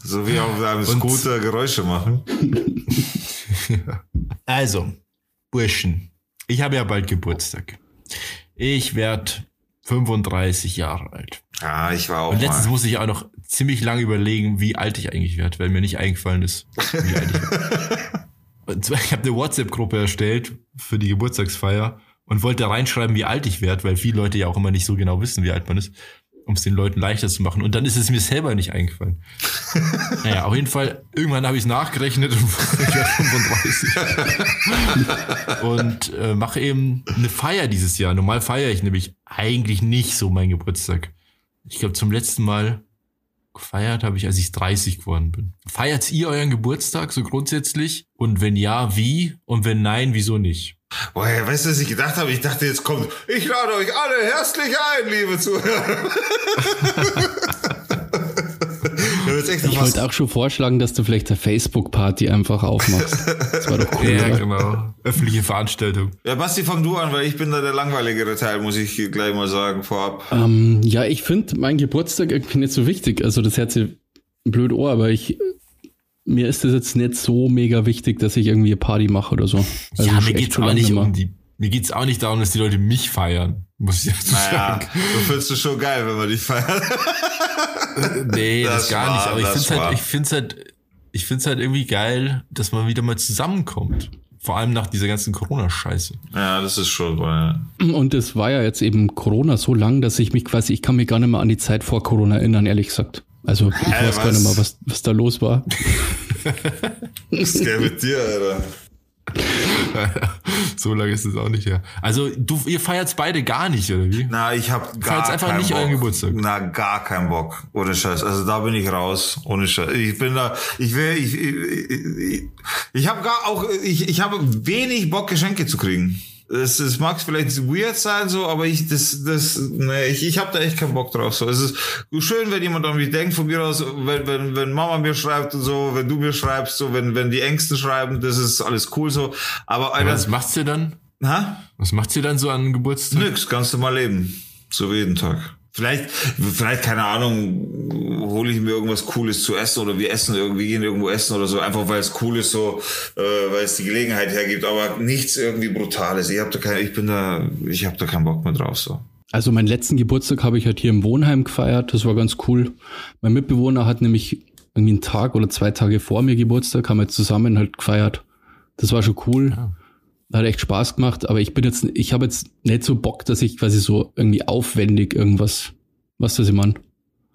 So wie auf einem Scooter Geräusche machen. Also, Burschen, ich habe ja bald Geburtstag. Ich werde 35 Jahre alt. Ja, ich war auch Und letztens mal. muss ich auch noch ziemlich lange überlegen, wie alt ich eigentlich werde, weil mir nicht eingefallen ist, wie alt ich werde. Und zwar, ich habe eine WhatsApp-Gruppe erstellt für die Geburtstagsfeier und wollte da reinschreiben, wie alt ich werde, weil viele Leute ja auch immer nicht so genau wissen, wie alt man ist, um es den Leuten leichter zu machen. Und dann ist es mir selber nicht eingefallen. naja, auf jeden Fall, irgendwann habe ich es nachgerechnet und ich werde 35. und äh, mache eben eine Feier dieses Jahr. Normal feiere ich nämlich eigentlich nicht so meinen Geburtstag. Ich glaube, zum letzten Mal gefeiert habe ich, als ich 30 geworden bin. Feiert ihr euren Geburtstag so grundsätzlich? Und wenn ja, wie? Und wenn nein, wieso nicht? Boah, weißt du, was ich gedacht habe? Ich dachte, jetzt kommt, ich lade euch alle herzlich ein, liebe Zuhörer. Jetzt echt Ich wollte auch schon vorschlagen, dass du vielleicht eine Facebook-Party einfach aufmachst. Das war doch cool. Ja, oder? genau. Öffentliche Veranstaltung. ja, Basti, fang du an, weil ich bin da der langweiligere Teil, muss ich gleich mal sagen, vorab. Ähm, ja, ich finde mein Geburtstag irgendwie nicht so wichtig. Also das hört sich blöd Ohr, aber ich mir ist das jetzt nicht so mega wichtig, dass ich irgendwie eine Party mache oder so. Also ja, mir echt geht's lange nicht mal. um die, mir geht's auch nicht darum, dass die Leute mich feiern. Muss ich dazu Naja, sagen. du findest es schon geil, wenn man dich feiert. Nee, das, Das gar war- nicht. Aber ich find's halt, war- ich find's halt, ich find's halt irgendwie geil, dass man wieder mal zusammenkommt. Vor allem nach dieser ganzen Corona-Scheiße. Ja, das ist schon, weil, Und es war ja jetzt eben Corona so lang, dass ich mich quasi, ich kann mich gar nicht mehr an die Zeit vor Corona erinnern, ehrlich gesagt. Also ich Hä, weiß gar was? nicht mehr, was, was da los war. was ist geil mit dir, Alter? so lange ist es auch nicht her. Also, du, ihr feiert's beide gar nicht, oder wie? Na, ich hab gar Feiert's einfach keinen nicht Bock. euren Geburtstag. Na, gar keinen Bock. Ohne Scheiß. Also da bin ich raus. Ohne Scheiß. Ich bin da, ich will, ich, ich, ich, ich habe gar auch, ich, ich habe wenig Bock, Geschenke zu kriegen. Es, es mag vielleicht weird sein, so, aber ich, das, das, ne, ich, ich habe da echt keinen Bock drauf. So, es ist schön, wenn jemand an mich denkt, von mir aus, wenn, wenn, wenn Mama mir schreibt und so, wenn du mir schreibst, so, wenn, wenn die Ängsten schreiben, das ist alles cool so. Aber, Aber Alter, was macht's ihr dann? ha? Was macht's ihr dann so an Geburtstag? Nix, kannst du mal leben. So wie jeden Tag. Vielleicht, vielleicht, keine Ahnung, hole ich mir irgendwas Cooles zu essen oder wir essen irgendwie, gehen irgendwo essen oder so, einfach weil es cool ist, so, äh, weil es die Gelegenheit hergibt, aber nichts irgendwie Brutales. Ich hab da kein, ich bin da, ich habe da keinen Bock mehr drauf, so. Also meinen letzten Geburtstag habe ich halt hier im Wohnheim gefeiert. Das war ganz cool. Mein Mitbewohner hat nämlich irgendwie einen Tag oder zwei Tage vor mir Geburtstag, haben wir zusammen halt gefeiert. Das war schon cool. Hat echt Spaß gemacht, aber ich bin jetzt, ich habe jetzt nicht so Bock, dass ich quasi so irgendwie aufwendig irgendwas, was das ich meine.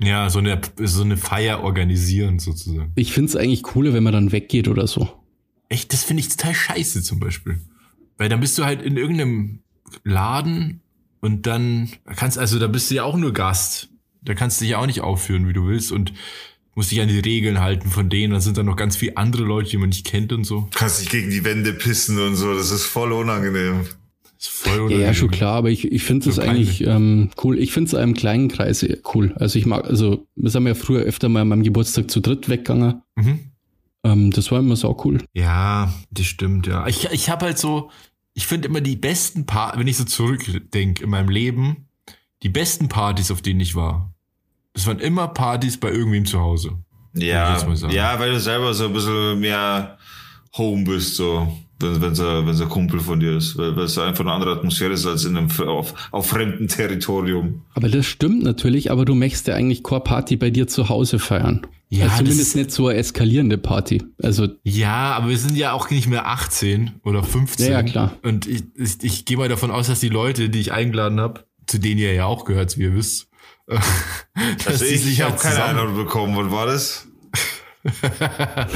Ja, so eine, so eine Feier organisieren sozusagen. Ich find's eigentlich cooler, wenn man dann weggeht oder so. Echt, das finde ich total scheiße zum Beispiel. Weil dann bist du halt in irgendeinem Laden und dann kannst, also da bist du ja auch nur Gast. Da kannst du dich ja auch nicht aufführen, wie du willst und musst dich an die Regeln halten von denen. Dann sind da noch ganz viele andere Leute, die man nicht kennt und so. Kannst dich gegen die Wände pissen und so, das ist voll unangenehm. Das ist voll Ja, ja, unangenehm. schon klar, aber ich, ich finde es So eigentlich ähm, cool. Ich finde es einem kleinen Kreis cool. Also ich mag, also wir sind ja früher öfter mal an meinem Geburtstag zu dritt weggegangen. Mhm. Ähm, das war immer so cool. Ja, das stimmt, ja. Ich, ich habe halt so, ich finde immer die besten Partys, wenn ich so zurückdenke in meinem Leben, die besten Partys, auf denen ich war, das waren immer Partys bei irgendwem zu Hause. Ja, ja, weil du selber so ein bisschen mehr Home bist, so, wenn wenn so, wenn so ein Kumpel von dir ist, weil weil es einfach eine andere Atmosphäre ist als in einem auf, auf fremdem Territorium. Aber das stimmt natürlich, aber du möchtest ja eigentlich Core Party bei dir zu Hause feiern. Ja, also das zumindest ist- nicht so eine eskalierende Party. Also Ja, aber wir sind ja auch nicht mehr 18 oder 15. Ja, ja, klar. Und ich, ich, ich gehe mal davon aus, dass die Leute, die ich eingeladen habe, zu denen ihr ja auch gehört, wie ihr wisst, Also ich, sich ich habe halt keine Einladung bekommen, wann war das?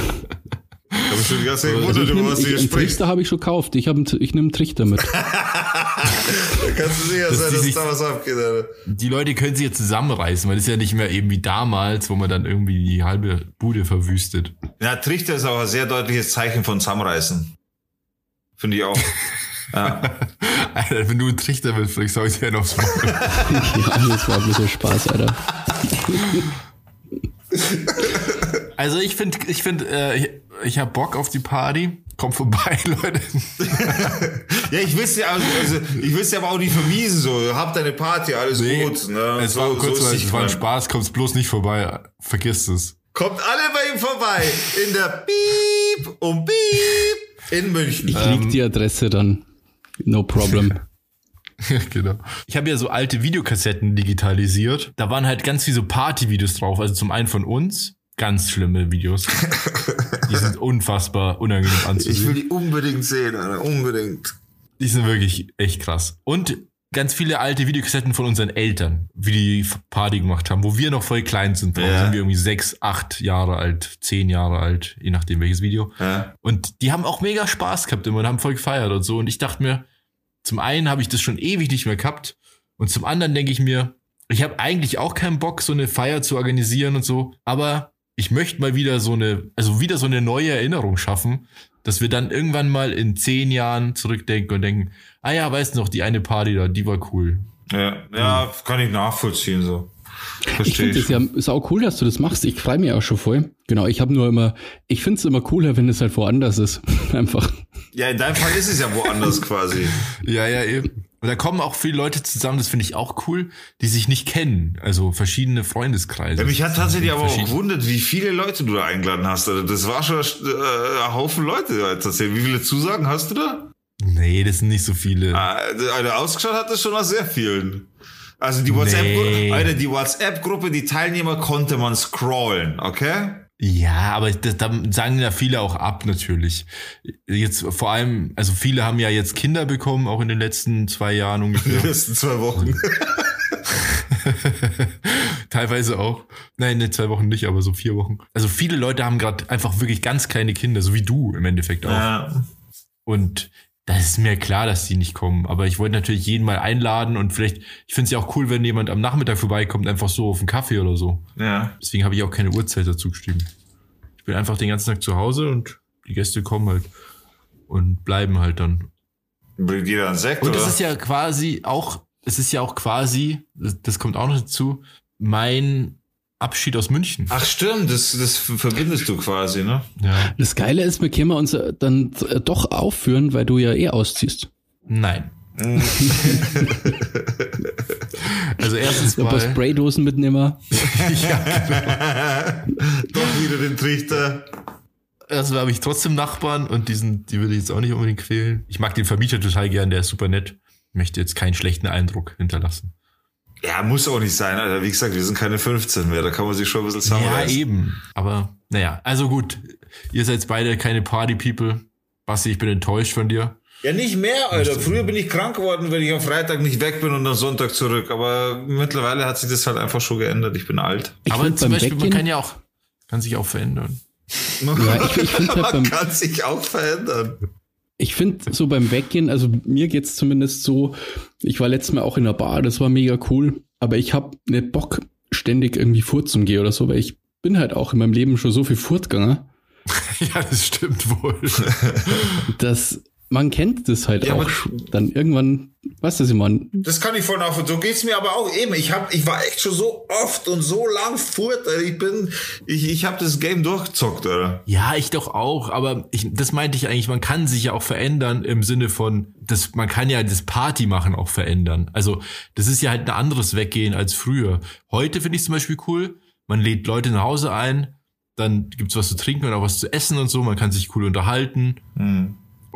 Ich habe schon die ganze Zeit also gewundert, ich über was du ich, hier einen sprichst. Trichter habe ich schon gekauft. Ich, hab ich nehme einen Trichter mit. Kannst du sicher Dass sein, die dass sich- da was abgeht, Alter. die Leute können sich jetzt zusammenreißen, weil das ist ja nicht mehr eben wie damals, wo man dann irgendwie die halbe Bude verwüstet. Ja, Trichter ist aber ein sehr deutliches Zeichen von Zusammenreißen. Finde ich auch. Ja. Alter, wenn du ein Trichter willst, vielleicht soll ich dir einen aufs Maul. ja, das war bloß so Spaß, Alter. Also ich finde, ich finde, äh, ich, ich habe Bock auf die Party. Kommt vorbei, Leute. ja, ich wüsste ja, also, also, ich wüsste aber auch nicht vermiesen, so. Hab deine Party, alles gut, ne? Es so, war kurz, ist so, es war ein. Spaß, kommt's bloß nicht vorbei. Vergiss es. Kommt alle bei ihm vorbei. In der Piep und Piep in München. Ich lieg die Adresse dann. No problem. genau. Ich habe ja so alte Videokassetten digitalisiert. Da waren halt ganz viele so Partyvideos drauf. Also zum einen von uns. Ganz schlimme Videos. Die sind unfassbar unangenehm Ich will anzusehen. die unbedingt sehen, Alter. Unbedingt. Die sind wirklich echt krass. Und ganz viele alte Videokassetten von unseren Eltern, wie die Party gemacht haben, wo wir noch voll klein sind. Da Ja. sind wir irgendwie sechs, acht Jahre alt, zehn Jahre alt, je nachdem welches Video. Ja. Und die haben auch mega Spaß gehabt immer und haben voll gefeiert und so. Und ich dachte mir, zum einen habe ich das schon ewig nicht mehr gehabt. Und zum anderen denke ich mir, ich habe eigentlich auch keinen Bock, so eine Feier zu organisieren und so. Aber ich möchte mal wieder so eine, also wieder so eine neue Erinnerung schaffen, dass wir dann irgendwann mal in zehn Jahren zurückdenken und denken, ah ja, weißt du noch, die eine Party da, die war cool. Ja, ja, kann ich nachvollziehen, so. Ich Verstehe finde ich. es ja sau cool, dass du das machst. Ich freue mich auch schon voll. Genau, ich habe nur immer, ich finde es immer cooler, wenn es halt woanders ist. Einfach. Ja, in deinem Fall ist es ja woanders quasi. Ja, ja, eben. Und da kommen auch viele Leute zusammen, das finde ich auch cool, die sich nicht kennen. Also verschiedene Freundeskreise. Ja, mich hat tatsächlich aber auch gewundert, wie viele Leute du da eingeladen hast. Alter. Das war schon äh, ein Haufen Leute. Tatsächlich. Wie viele Zusagen hast du da? Nee, das sind nicht so viele. Ah, Alter, ausgeschaut hat das schon nach sehr vielen. Also die WhatsApp-Gruppe, Nee. Alter, die WhatsApp-Gruppe, die Teilnehmer konnte man scrollen, okay? Ja, aber das, da sagen ja viele auch ab, natürlich. Jetzt vor allem, also viele haben ja jetzt Kinder bekommen, auch in den letzten zwei Jahren ungefähr. letzten zwei Wochen. Teilweise auch. Nein, in zwei Wochen nicht, aber so vier Wochen. Also viele Leute haben gerade einfach wirklich ganz kleine Kinder, so wie du im Endeffekt auch. ja. Und das ist mir klar, dass die nicht kommen. Aber ich wollte natürlich jeden mal einladen und vielleicht, ich finde es ja auch cool, wenn jemand am Nachmittag vorbeikommt, einfach so auf einen Kaffee oder so. ja. Deswegen habe ich auch keine Uhrzeit dazu geschrieben. Ich bin einfach den ganzen Tag zu Hause und die Gäste kommen halt und bleiben halt dann. Bringt jeder einen Sekt, Und oder? das ist ja quasi auch, es ist ja auch quasi, das, das kommt auch noch dazu, mein Abschied aus München. Ach stimmt, das, das verbindest du quasi, ne? Ja. Das Geile ist, wir können uns äh, dann äh, doch aufführen, weil du ja eh ausziehst. Nein. Also erstens Ein paar mal, Spraydosen mitnehmen. Doch wieder den Trichter. erstmal habe ich trotzdem Nachbarn und diesen, die würde ich jetzt auch nicht unbedingt quälen. Ich mag den Vermieter total gern, der ist super nett. Möchte jetzt keinen schlechten Eindruck hinterlassen. Ja, muss auch nicht sein, Alter. Wie gesagt, wir sind keine 15 mehr. Da kann man sich schon ein bisschen Ja, zusammenreißen. eben. Aber naja, also gut. Ihr seid beide keine Party-People. Basti, ich bin enttäuscht von dir. Ja, nicht mehr, Alter. Früher bin ich krank geworden, wenn ich am Freitag nicht weg bin und am Sonntag zurück. Aber mittlerweile hat sich das halt einfach schon geändert. Ich bin alt. Ich Aber zum Beispiel, man Weggehen- kann ja auch, kann sich auch verändern. Ja, ich, ich halt Man beim, kann sich auch verändern. Ich finde so beim Weggehen, also mir geht's zumindest so, ich war letztes Mal auch in der Bar, das war mega cool, aber ich habe nicht Bock, ständig irgendwie furzen gehen oder so, weil ich bin halt auch in meinem Leben schon so viel Furtgegangen, ja, das stimmt wohl. dass man kennt das halt Ja, auch dann irgendwann, weißt du, Simon, Das kann ich voll nachvollziehen. So geht's mir aber auch eben. Ich hab, ich war echt schon so oft und so lang furt. Ich bin, ich, ich habe das Game durchgezockt, oder? Ja, ich doch auch, aber ich, das meinte ich eigentlich, man kann sich ja auch verändern im Sinne von, das, man kann ja das Party machen auch verändern. Also das ist ja halt ein anderes Weggehen als früher. Heute finde ich zum Beispiel cool, man lädt Leute nach Hause ein, dann gibt's was zu trinken und auch was zu essen und so, man kann sich cool unterhalten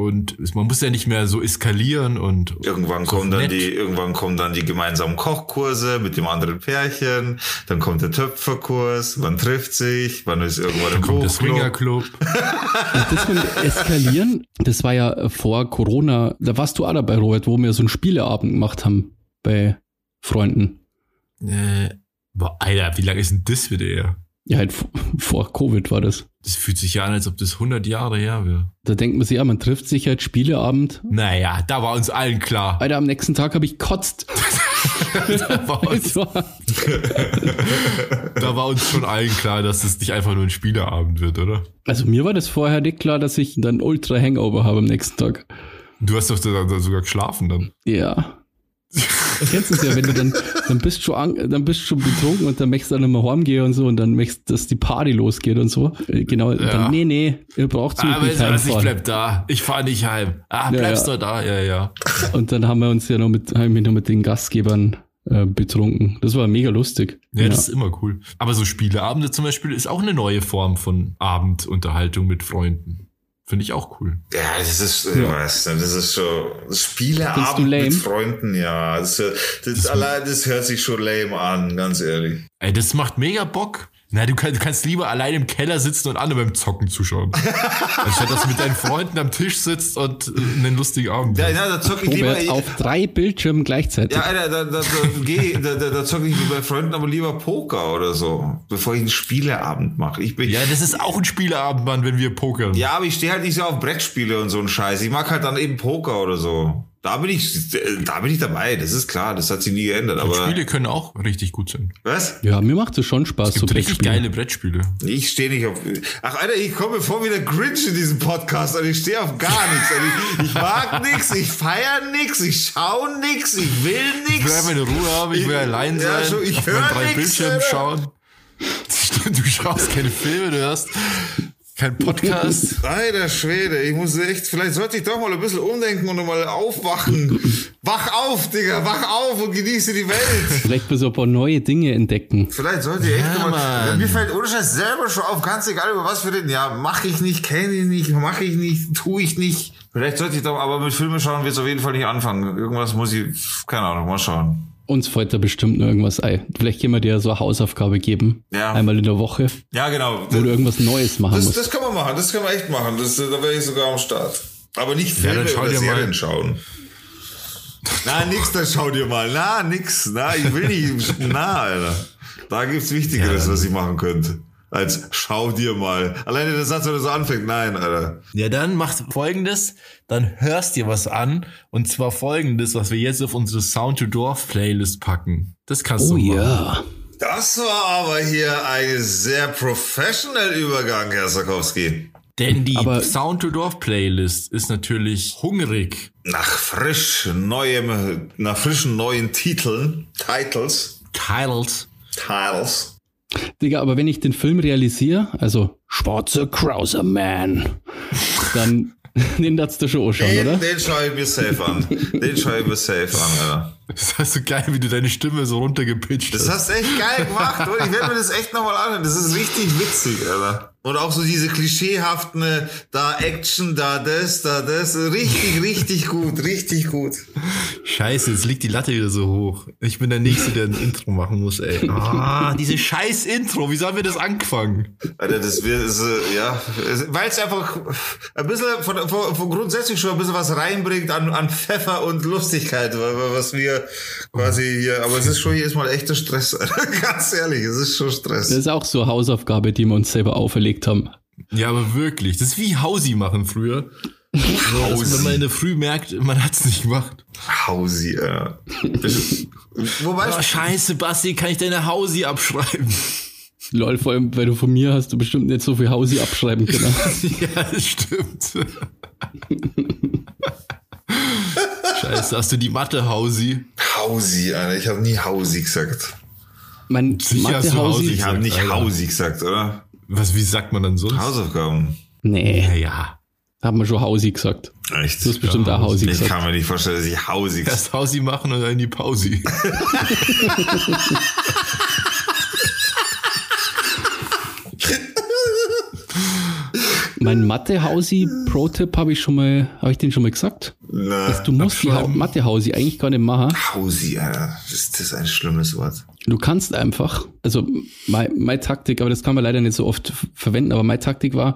und man muss ja nicht mehr so eskalieren und Irgendwann so kommen dann nett. die, irgendwann kommen dann die gemeinsamen Kochkurse mit dem anderen Pärchen. Dann kommt der Töpferkurs. Man trifft sich. Man ist irgendwann im kommt der. Swingerclub. das mit Eskalieren, das war ja vor Corona, da warst du auch dabei, Robert, wo wir so einen Spieleabend gemacht haben bei Freunden. äh, boah, Alter, wie lange ist denn das wieder her? Ja, halt vor Covid war das. Das fühlt sich ja an, als ob das 100 Jahre her wäre. Da denkt man sich, ja, man trifft sich halt Spieleabend. Naja, da war uns allen klar. Alter, am nächsten Tag habe ich kotzt. Da war uns Da war uns schon allen klar, dass es nicht einfach nur ein Spieleabend wird, oder? also mir war das vorher nicht klar, dass ich dann ultra Hangover habe am nächsten Tag. Du hast doch sogar geschlafen dann. Ja. Kennst es ja, wenn du dann, dann bist du an, dann bist du schon betrunken und dann möchtest du dann mal heimgehen und so und dann möchtest, dass die Party losgeht und so. Äh, Genau, dann, nee, nee, ihr braucht so Aber nicht alles, ich bleib da. Ich fahre nicht heim. Ah, Ja, bleibst ja. du da? Ja, ja. Und dann haben wir uns ja noch mit, haben wir noch mit den Gastgebern äh, betrunken. Das war mega lustig. Ja, das ist immer cool. Aber so Spieleabende zum Beispiel ist auch eine neue Form von Abendunterhaltung mit Freunden. Finde ich auch cool. Ja, das ist, ich weiß nicht, das ist Findest Spieleabend du lame? mit Freunden, ja. Das, das, allein, das hört sich schon lame an, ganz ehrlich. Ey, das macht mega Bock. Na, du, kann, du kannst lieber allein im Keller sitzen und andere beim Zocken zuschauen. Anstatt dass du mit deinen Freunden am Tisch sitzt und äh, einen lustigen Abend Ja, hast. ja, da zock ich lieber. Auf drei Bildschirmen gleichzeitig. Ja, Alter, da, da, da, geh, da, da, da zocke ich mit meinen Freunden aber lieber Poker oder so, bevor ich einen Spieleabend mache. Ich bin, Ja, das ist auch ein Spieleabend, Mann, wenn wir pokern. Ja, aber ich stehe halt nicht so auf Brettspiele und so einen Scheiß. Ich mag halt dann eben Poker oder so. Da bin ich, da bin ich dabei. Das ist klar. Das hat sich nie geändert. Aber Spiele können auch richtig gut sein. was? Ja, mir macht es schon Spaß, Es gibt so richtig Brettspiele. geile Brettspiele. Ich stehe nicht auf. Ach, Alter, ich komme mir vor wie der Grinch in diesem Podcast und ich stehe auf gar nichts. Ich, ich mag nichts, ich feiere nichts, ich schaue nichts, ich will Ich will nichts. einfach eine Ruhe haben, ich will Ich- allein ja, sein, schon, ich auf hör meinen drei nix, Alter. schauen. Stimmt, du schaust keine Filme, du hörst keinen Podcast. Alter Schwede, ich muss echt, vielleicht sollte ich doch mal ein bisschen umdenken und mal aufwachen. Wach auf, Digga, wach auf und genieße die Welt. Vielleicht so ein paar neue Dinge entdecken. Vielleicht sollte ich echt Ja, mal. Mir fällt ohne Scheiß selber schon auf, ganz egal über was wir reden. Ja, mache ich nicht, kenne ich nicht, mache ich nicht, tue ich nicht. Vielleicht sollte ich doch, aber mit Filme schauen wird es auf jeden Fall nicht anfangen. Irgendwas muss ich, keine Ahnung, mal schauen. Uns fällt da bestimmt noch irgendwas ein. Vielleicht können wir dir so eine Hausaufgabe geben. Ja. Einmal in der Woche, Ja, genau. wo du irgendwas Neues machen Das, musst. das kann man machen, das kann man echt machen. Das, da wäre ich sogar am Start. Aber nicht Ja, Filme dann schau oder dir mal- Serien schauen. Na, nix, dann schau dir mal. Na, nix. Na, ich will nicht. Na, Alter. Da gibt's Wichtigeres, was ich machen könnte. Als schau dir mal. Alleine der Satz, wenn er so anfängt. Nein, Alter. Ja, dann machst folgendes, dann hörst dir was an und zwar folgendes, was wir jetzt auf unsere Sound to Dorf Playlist packen. Das kannst Oh du machen. ja. Das war aber hier ein sehr professional Übergang, Herr Sarkowski. Denn die Aber- Sound to Dorf Playlist ist natürlich hungrig. Nach frisch neuem, nach frischen neuen Titeln, Titles, Titles. Titles. Digga, aber wenn ich den Film realisiere, also Schwarzer Krauser Man, dann den darfst du schon anschauen, oder? Den, den schaue ich mir safe an. Den schaue ich mir safe an, Alter. Das ist so geil, wie du deine Stimme so runtergepitcht Das hast. hast du echt geil gemacht, oder? Ich werde mir das echt nochmal anhören. Das ist richtig witzig, Alter. Und auch so diese klischeehaften, äh, da Action, da das, da das. Richtig, richtig gut, richtig gut. Scheiße, jetzt liegt die Latte wieder so hoch. Ich bin der Nächste, der ein Intro machen muss, ey. Ah, diese scheiß Intro, wieso haben wir das angefangen? Alter, das wird, äh, ja, weil es einfach ein bisschen von, von, von grundsätzlich schon ein bisschen was reinbringt an, an Pfeffer und Lustigkeit, wa- wa- was wir quasi hier, aber es ist schon jedes Mal echter Stress, ganz ehrlich, es ist schon Stress. Das ist auch so eine Hausaufgabe, die wir uns selber auferlegt haben. Ja, aber wirklich. Das ist wie Hausi machen früher. So, dass wenn man in der Früh merkt, man hat's nicht gemacht. Hausi, ja. Wobei, Oh, scheiße, Basti, kann ich deine Hausi abschreiben? Lol, vor allem, weil du von mir hast du bestimmt nicht so viel Hausi abschreiben können. ja, das stimmt. Scheiße, hast du die Mathe-Hausi? Hausi, Alter, ich habe nie Hausi gesagt. Mein Sicher hast du Mathe-Hausi. Ich habe nicht Alter. Hausi gesagt, oder? Was, wie sagt man dann sonst? Hausaufgaben. Nee, Ja, ja. haben wir schon Hausi gesagt. Echt? Du hast bestimmt auch Hausi Ich gesagt. kann mir nicht vorstellen, dass ich Hausi gesagt Erst Hausi machen und dann in die Pausi. Mein Mathe-Hausi Pro-Tipp habe ich schon mal, habe ich den schon mal gesagt? Na, Du musst die Ha- Mathe-Hausi eigentlich gar nicht machen. Hausi, Alter. Ist das ein schlimmes Wort? Du kannst einfach, also meine, meine Taktik, aber das kann man leider nicht so oft verwenden, aber meine Taktik war,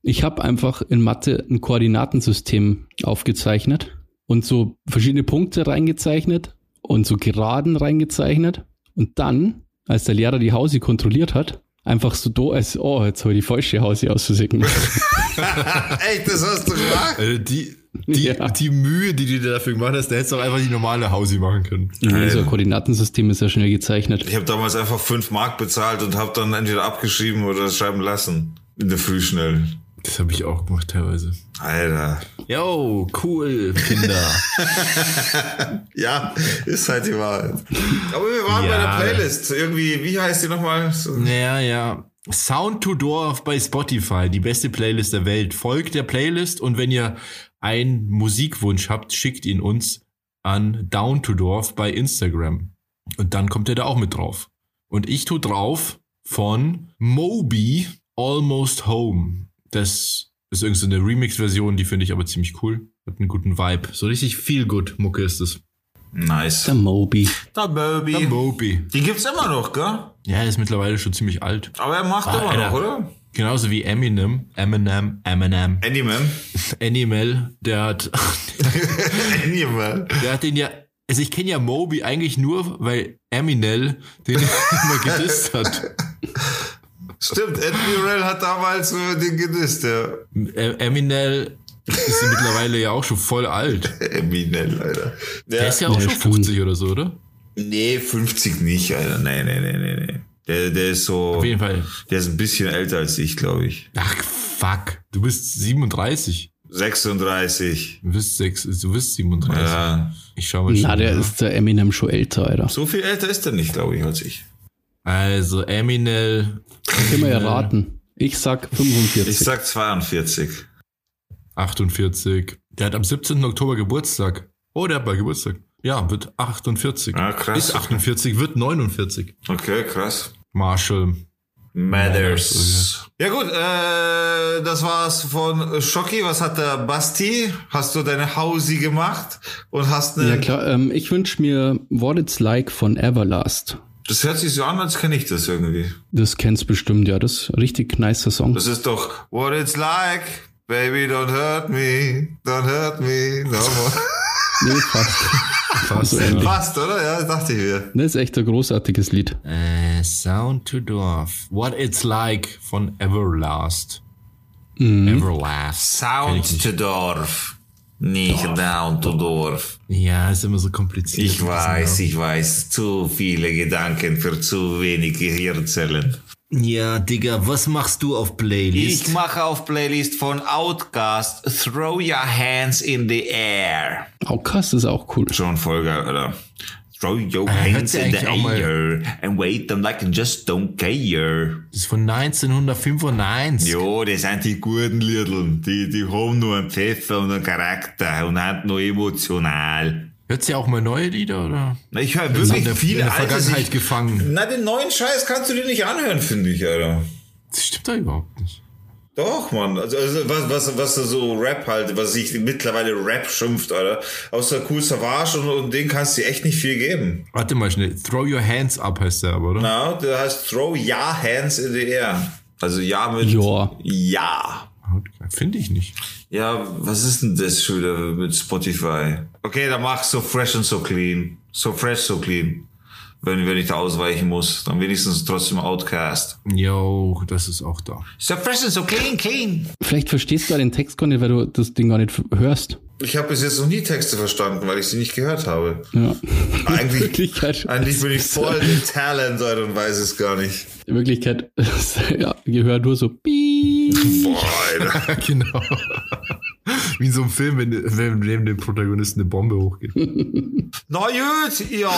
ich habe einfach in Mathe ein Koordinatensystem aufgezeichnet und so verschiedene Punkte reingezeichnet und so Geraden reingezeichnet und dann, als der Lehrer die Hausi kontrolliert hat, einfach so do als, oh, jetzt habe ich die falsche Hausi auszusehen. Echt, das hast du gemacht? Also die, die, Ja. die Mühe, die du dir dafür gemacht hast, da hättest du auch einfach die normale Hausi machen können. Nee, so ein Koordinatensystem ist ja schnell gezeichnet. Ich habe damals einfach 5 Mark bezahlt und habe dann entweder abgeschrieben oder schreiben lassen. In der Früh schnell. Das habe ich auch gemacht teilweise. Alter. Yo, cool, Kinder. Ja, ist halt die Wahrheit. Aber wir waren bei Ja. der Playlist. Irgendwie, wie heißt die nochmal? So- naja, ja. Sound to Dorf bei Spotify, die beste Playlist der Welt. Folgt der Playlist und wenn ihr einen Musikwunsch habt, schickt ihn uns an Down to Dorf bei Instagram. Und dann kommt er da auch mit drauf. Und ich tu drauf von Moby Almost Home. Das ist irgendeine so eine Remix-Version, die finde ich aber ziemlich cool. Hat einen guten Vibe. So richtig viel gut Mucke ist es. Nice. Der Moby. Der Moby. Der Moby. Die gibt's immer noch, gell? Ja, er ist mittlerweile schon ziemlich alt. Aber er macht Ah, immer Alter. noch, oder? Genauso wie Eminem. Eminem, Eminem. Animal. Animal, der hat, Animal. der hat den ja, also ich kenne ja Moby eigentlich nur, weil Eminel den immer gedisst hat. Stimmt, Admiral hat damals äh, den gedisst, ja. Äh, Eminel ist mittlerweile ja auch schon voll alt. Eminel, Alter. Der ist ja auch Ja, schon stimmt. 50 oder so, oder? Nee, 50 nicht, Alter. Nee, nee, nee, nee, nee. Der, der ist so. Auf jeden Fall. Der ist ein bisschen älter als ich, glaube ich. Ach, fuck. Du bist 37. 36. Du bist, sechs, du bist 37. Ja. Ich schau mal Na, schon. der nach. ist der Eminem schon älter, Alter. So viel älter ist er nicht, glaube ich, als ich. Also Eminel Können wir ja raten. Ich sag 45. Ich sag 42. 48. Der hat am 17. Oktober Geburtstag. Oh, der hat bald Geburtstag. Ja, wird 48. Ah, krass. Ist 48, wird 49. Okay, krass. Marshall. Matters. Ja gut, äh, das war's von Schocki. Was hat der Basti? Hast du deine Hausi gemacht und hast eine... ja klar, ähm, ich wünsche mir What It's Like von Everlast. Das hört sich so an, als kenne ich das irgendwie. Das kennst bestimmt, ja. Das ist ein richtig nicer Song. Das ist doch What it's like, baby, don't hurt me, don't hurt me, no more. Nee, fast. Fast. So ähnlich. Passt, oder? Ja, dachte ich mir. Das ist echt ein großartiges Lied. Äh, Sound to Dorf. What It's Like von Everlast. Mhm. Everlast. Sound nicht. to Dorf. Nicht down to Dorf. Ja, ist immer so kompliziert. Ich weiß, ich weiß. Zu viele Gedanken für zu wenig Gehirnzellen. Ja, Digga, was machst du auf Playlist? Ich mache auf Playlist von Outcast Throw Your Hands in the Air. Outcast ist auch cool. Schon voll geil, oder? Throw your Äh, hands in the air and wait them like you just don't care. das ist von 1995. Jo, das sind die guten Liedl. Die, die haben nur einen Pfeffer und einen Charakter und sind noch emotional. Hört sie auch mal neue Lieder oder? Na, Ich höre in wirklich der, viele in der alte Vergangenheit sich- gefangen. Na, den neuen Scheiß kannst du dir nicht anhören, finde ich, Alter. Das stimmt doch überhaupt nicht. Doch, Mann. Also, also was, was, was so Rap halt, was sich mittlerweile Rap schimpft, Alter. Außer Cool Savage und, und den kannst du dir echt nicht viel geben. Warte mal schnell. Throw Your Hands Up heißt der aber, oder? Na, der heißt Throw Ja Hands in the Air. Also ja mit Ja. Ja. Finde ich nicht. Ja, was ist denn das schon wieder mit Spotify? Okay, dann mach so fresh and so clean. So fresh, so clean. Wenn, wenn ich da ausweichen muss, dann wenigstens trotzdem Outcast. Yo, das ist auch da. So fresh and so clean, clean. Vielleicht verstehst du den Text gar nicht, weil du das Ding gar nicht hörst. Ich habe bis jetzt noch nie Texte verstanden, weil ich sie nicht gehört habe. Ja. Eigentlich, eigentlich bin ich voll mit Talent und weiß es gar nicht. In Wirklichkeit, ja, gehört nur so piep. Boah, genau. Wie in so einem Film, wenn, wenn neben dem Protagonisten eine Bombe hochgeht. Na gut, ihr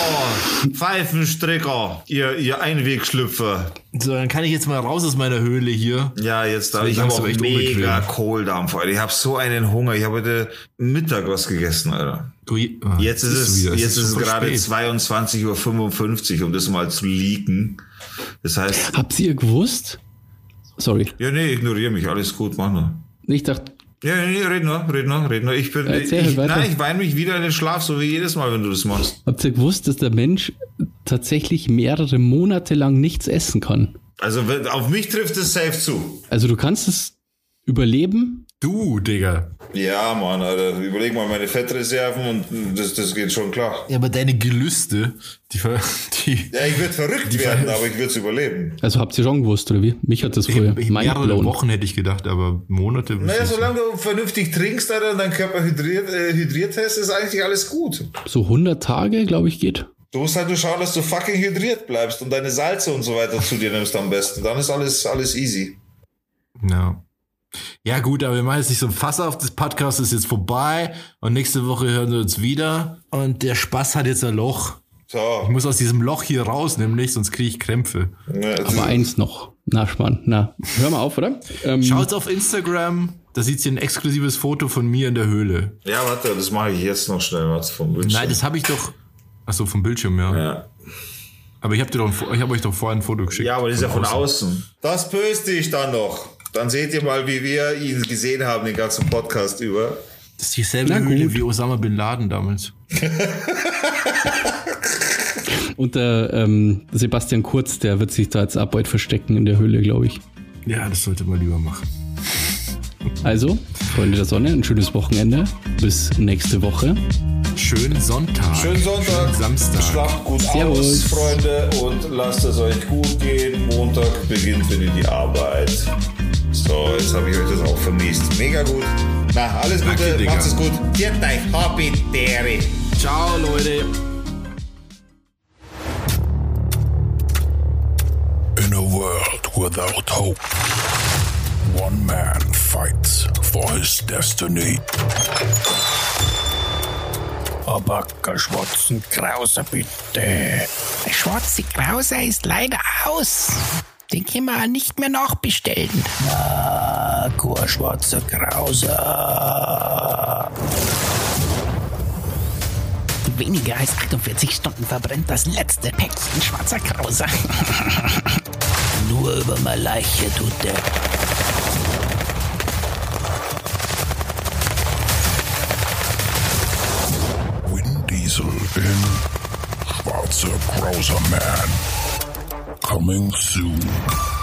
Pfeifenstricker, ihr, ihr Einwegschlüpfer. So, dann kann ich jetzt mal raus aus meiner Höhle hier. Ja, jetzt da. wird Ich habe langsam auch echt mega unbequem. Kohldampf, Alter. Ich habe so einen Hunger. Ich habe heute Mittag was gegessen, Alter. Du, ah, Jetzt ist es, wieder, jetzt ist es gerade spät. 22.55 Uhr, um das mal zu leaken. Das heißt, Habt ihr gewusst? Sorry. ja, nee, ignoriere mich. Alles gut, mach nur. Ich dachte, Ja, nee, red nur, red nur, red nur. Ich bin, Erzähl ich, weiter. nein, ich weine mich wieder in den Schlaf, so wie jedes Mal, wenn du das machst. habt ihr gewusst, dass der Mensch tatsächlich mehrere Monate lang nichts essen kann? Also, auf mich trifft es safe zu. Also du kannst es überleben, Du, Digga. Ja, Mann, Alter. Überleg mal meine Fettreserven und das, das geht schon klar. Ja, aber deine Gelüste, die, ver- die Ja, ich würde verrückt werden, aber ich würde es überleben. also habt ihr schon gewusst, oder wie? Mich hat das vorher mehrere mindblown. Wochen hätte ich gedacht, aber Monate. Naja, ich solange du vernünftig trinkst, Alter, und dein Körper hydriert, äh, hydriert hast, ist eigentlich alles gut. So 100 Tage, glaube ich, geht. Du musst halt nur schauen, dass du fucking hydriert bleibst und deine Salze und so weiter zu dir nimmst am besten. Dann ist alles, alles easy. Ja. Ja, gut, aber wir machen jetzt nicht so ein Fass auf. Das Podcast ist jetzt vorbei und nächste Woche hören wir uns wieder. Und der Spaß hat jetzt ein Loch. Ich So. muss aus diesem Loch hier raus, nämlich, sonst kriege ich Krämpfe. Ja, Aber eins noch. Na, Spann. Na, hör mal auf, oder? Ähm, Schaut's auf Instagram, da sieht ihr ein exklusives Foto von mir in der Höhle. ja, warte, das mache ich jetzt noch schnell, was vom Bildschirm. Nein, das habe ich doch. Achso, vom Bildschirm, ja. ja. Aber ich habe hab euch doch vorhin ein Foto geschickt. ja, aber das ist ja von außen. Das poste ich dann noch. Dann seht ihr mal, wie wir ihn gesehen haben, den ganzen Podcast über. Das ist dieselbe Höhle wie Osama Bin Laden damals. Und der ähm, Sebastian Kurz, der wird sich da als Abbeut verstecken in der Höhle, glaube ich. Ja, das sollte man lieber machen. Also, Freunde der Sonne, ein schönes Wochenende. Bis nächste Woche. Schönen Sonntag. Schönen Sonntag. Schönen Samstag. Schlaft gut Servus. aus, Freunde, und lasst es euch gut gehen. Montag beginnt wieder die Arbeit. So, jetzt habe ich euch das auch vermisst. Mega gut. Na, alles Gute, Danke, Digga. macht es gut. Viert euch, happy Dairy. Ciao, Leute. In a world without hope, one man fights for his destiny. Aber geschwotzen Krause bitte. Der schwarze Krauser ist leider aus. Den können wir nicht mehr nachbestellen. Aqua schwarze Krause. Weniger als 48 Stunden verbrennt das letzte Päckchen schwarzer Krauser. Nur über meine Leiche tut der. Vin Diesel in Schwarze Krauser Man. Coming soon.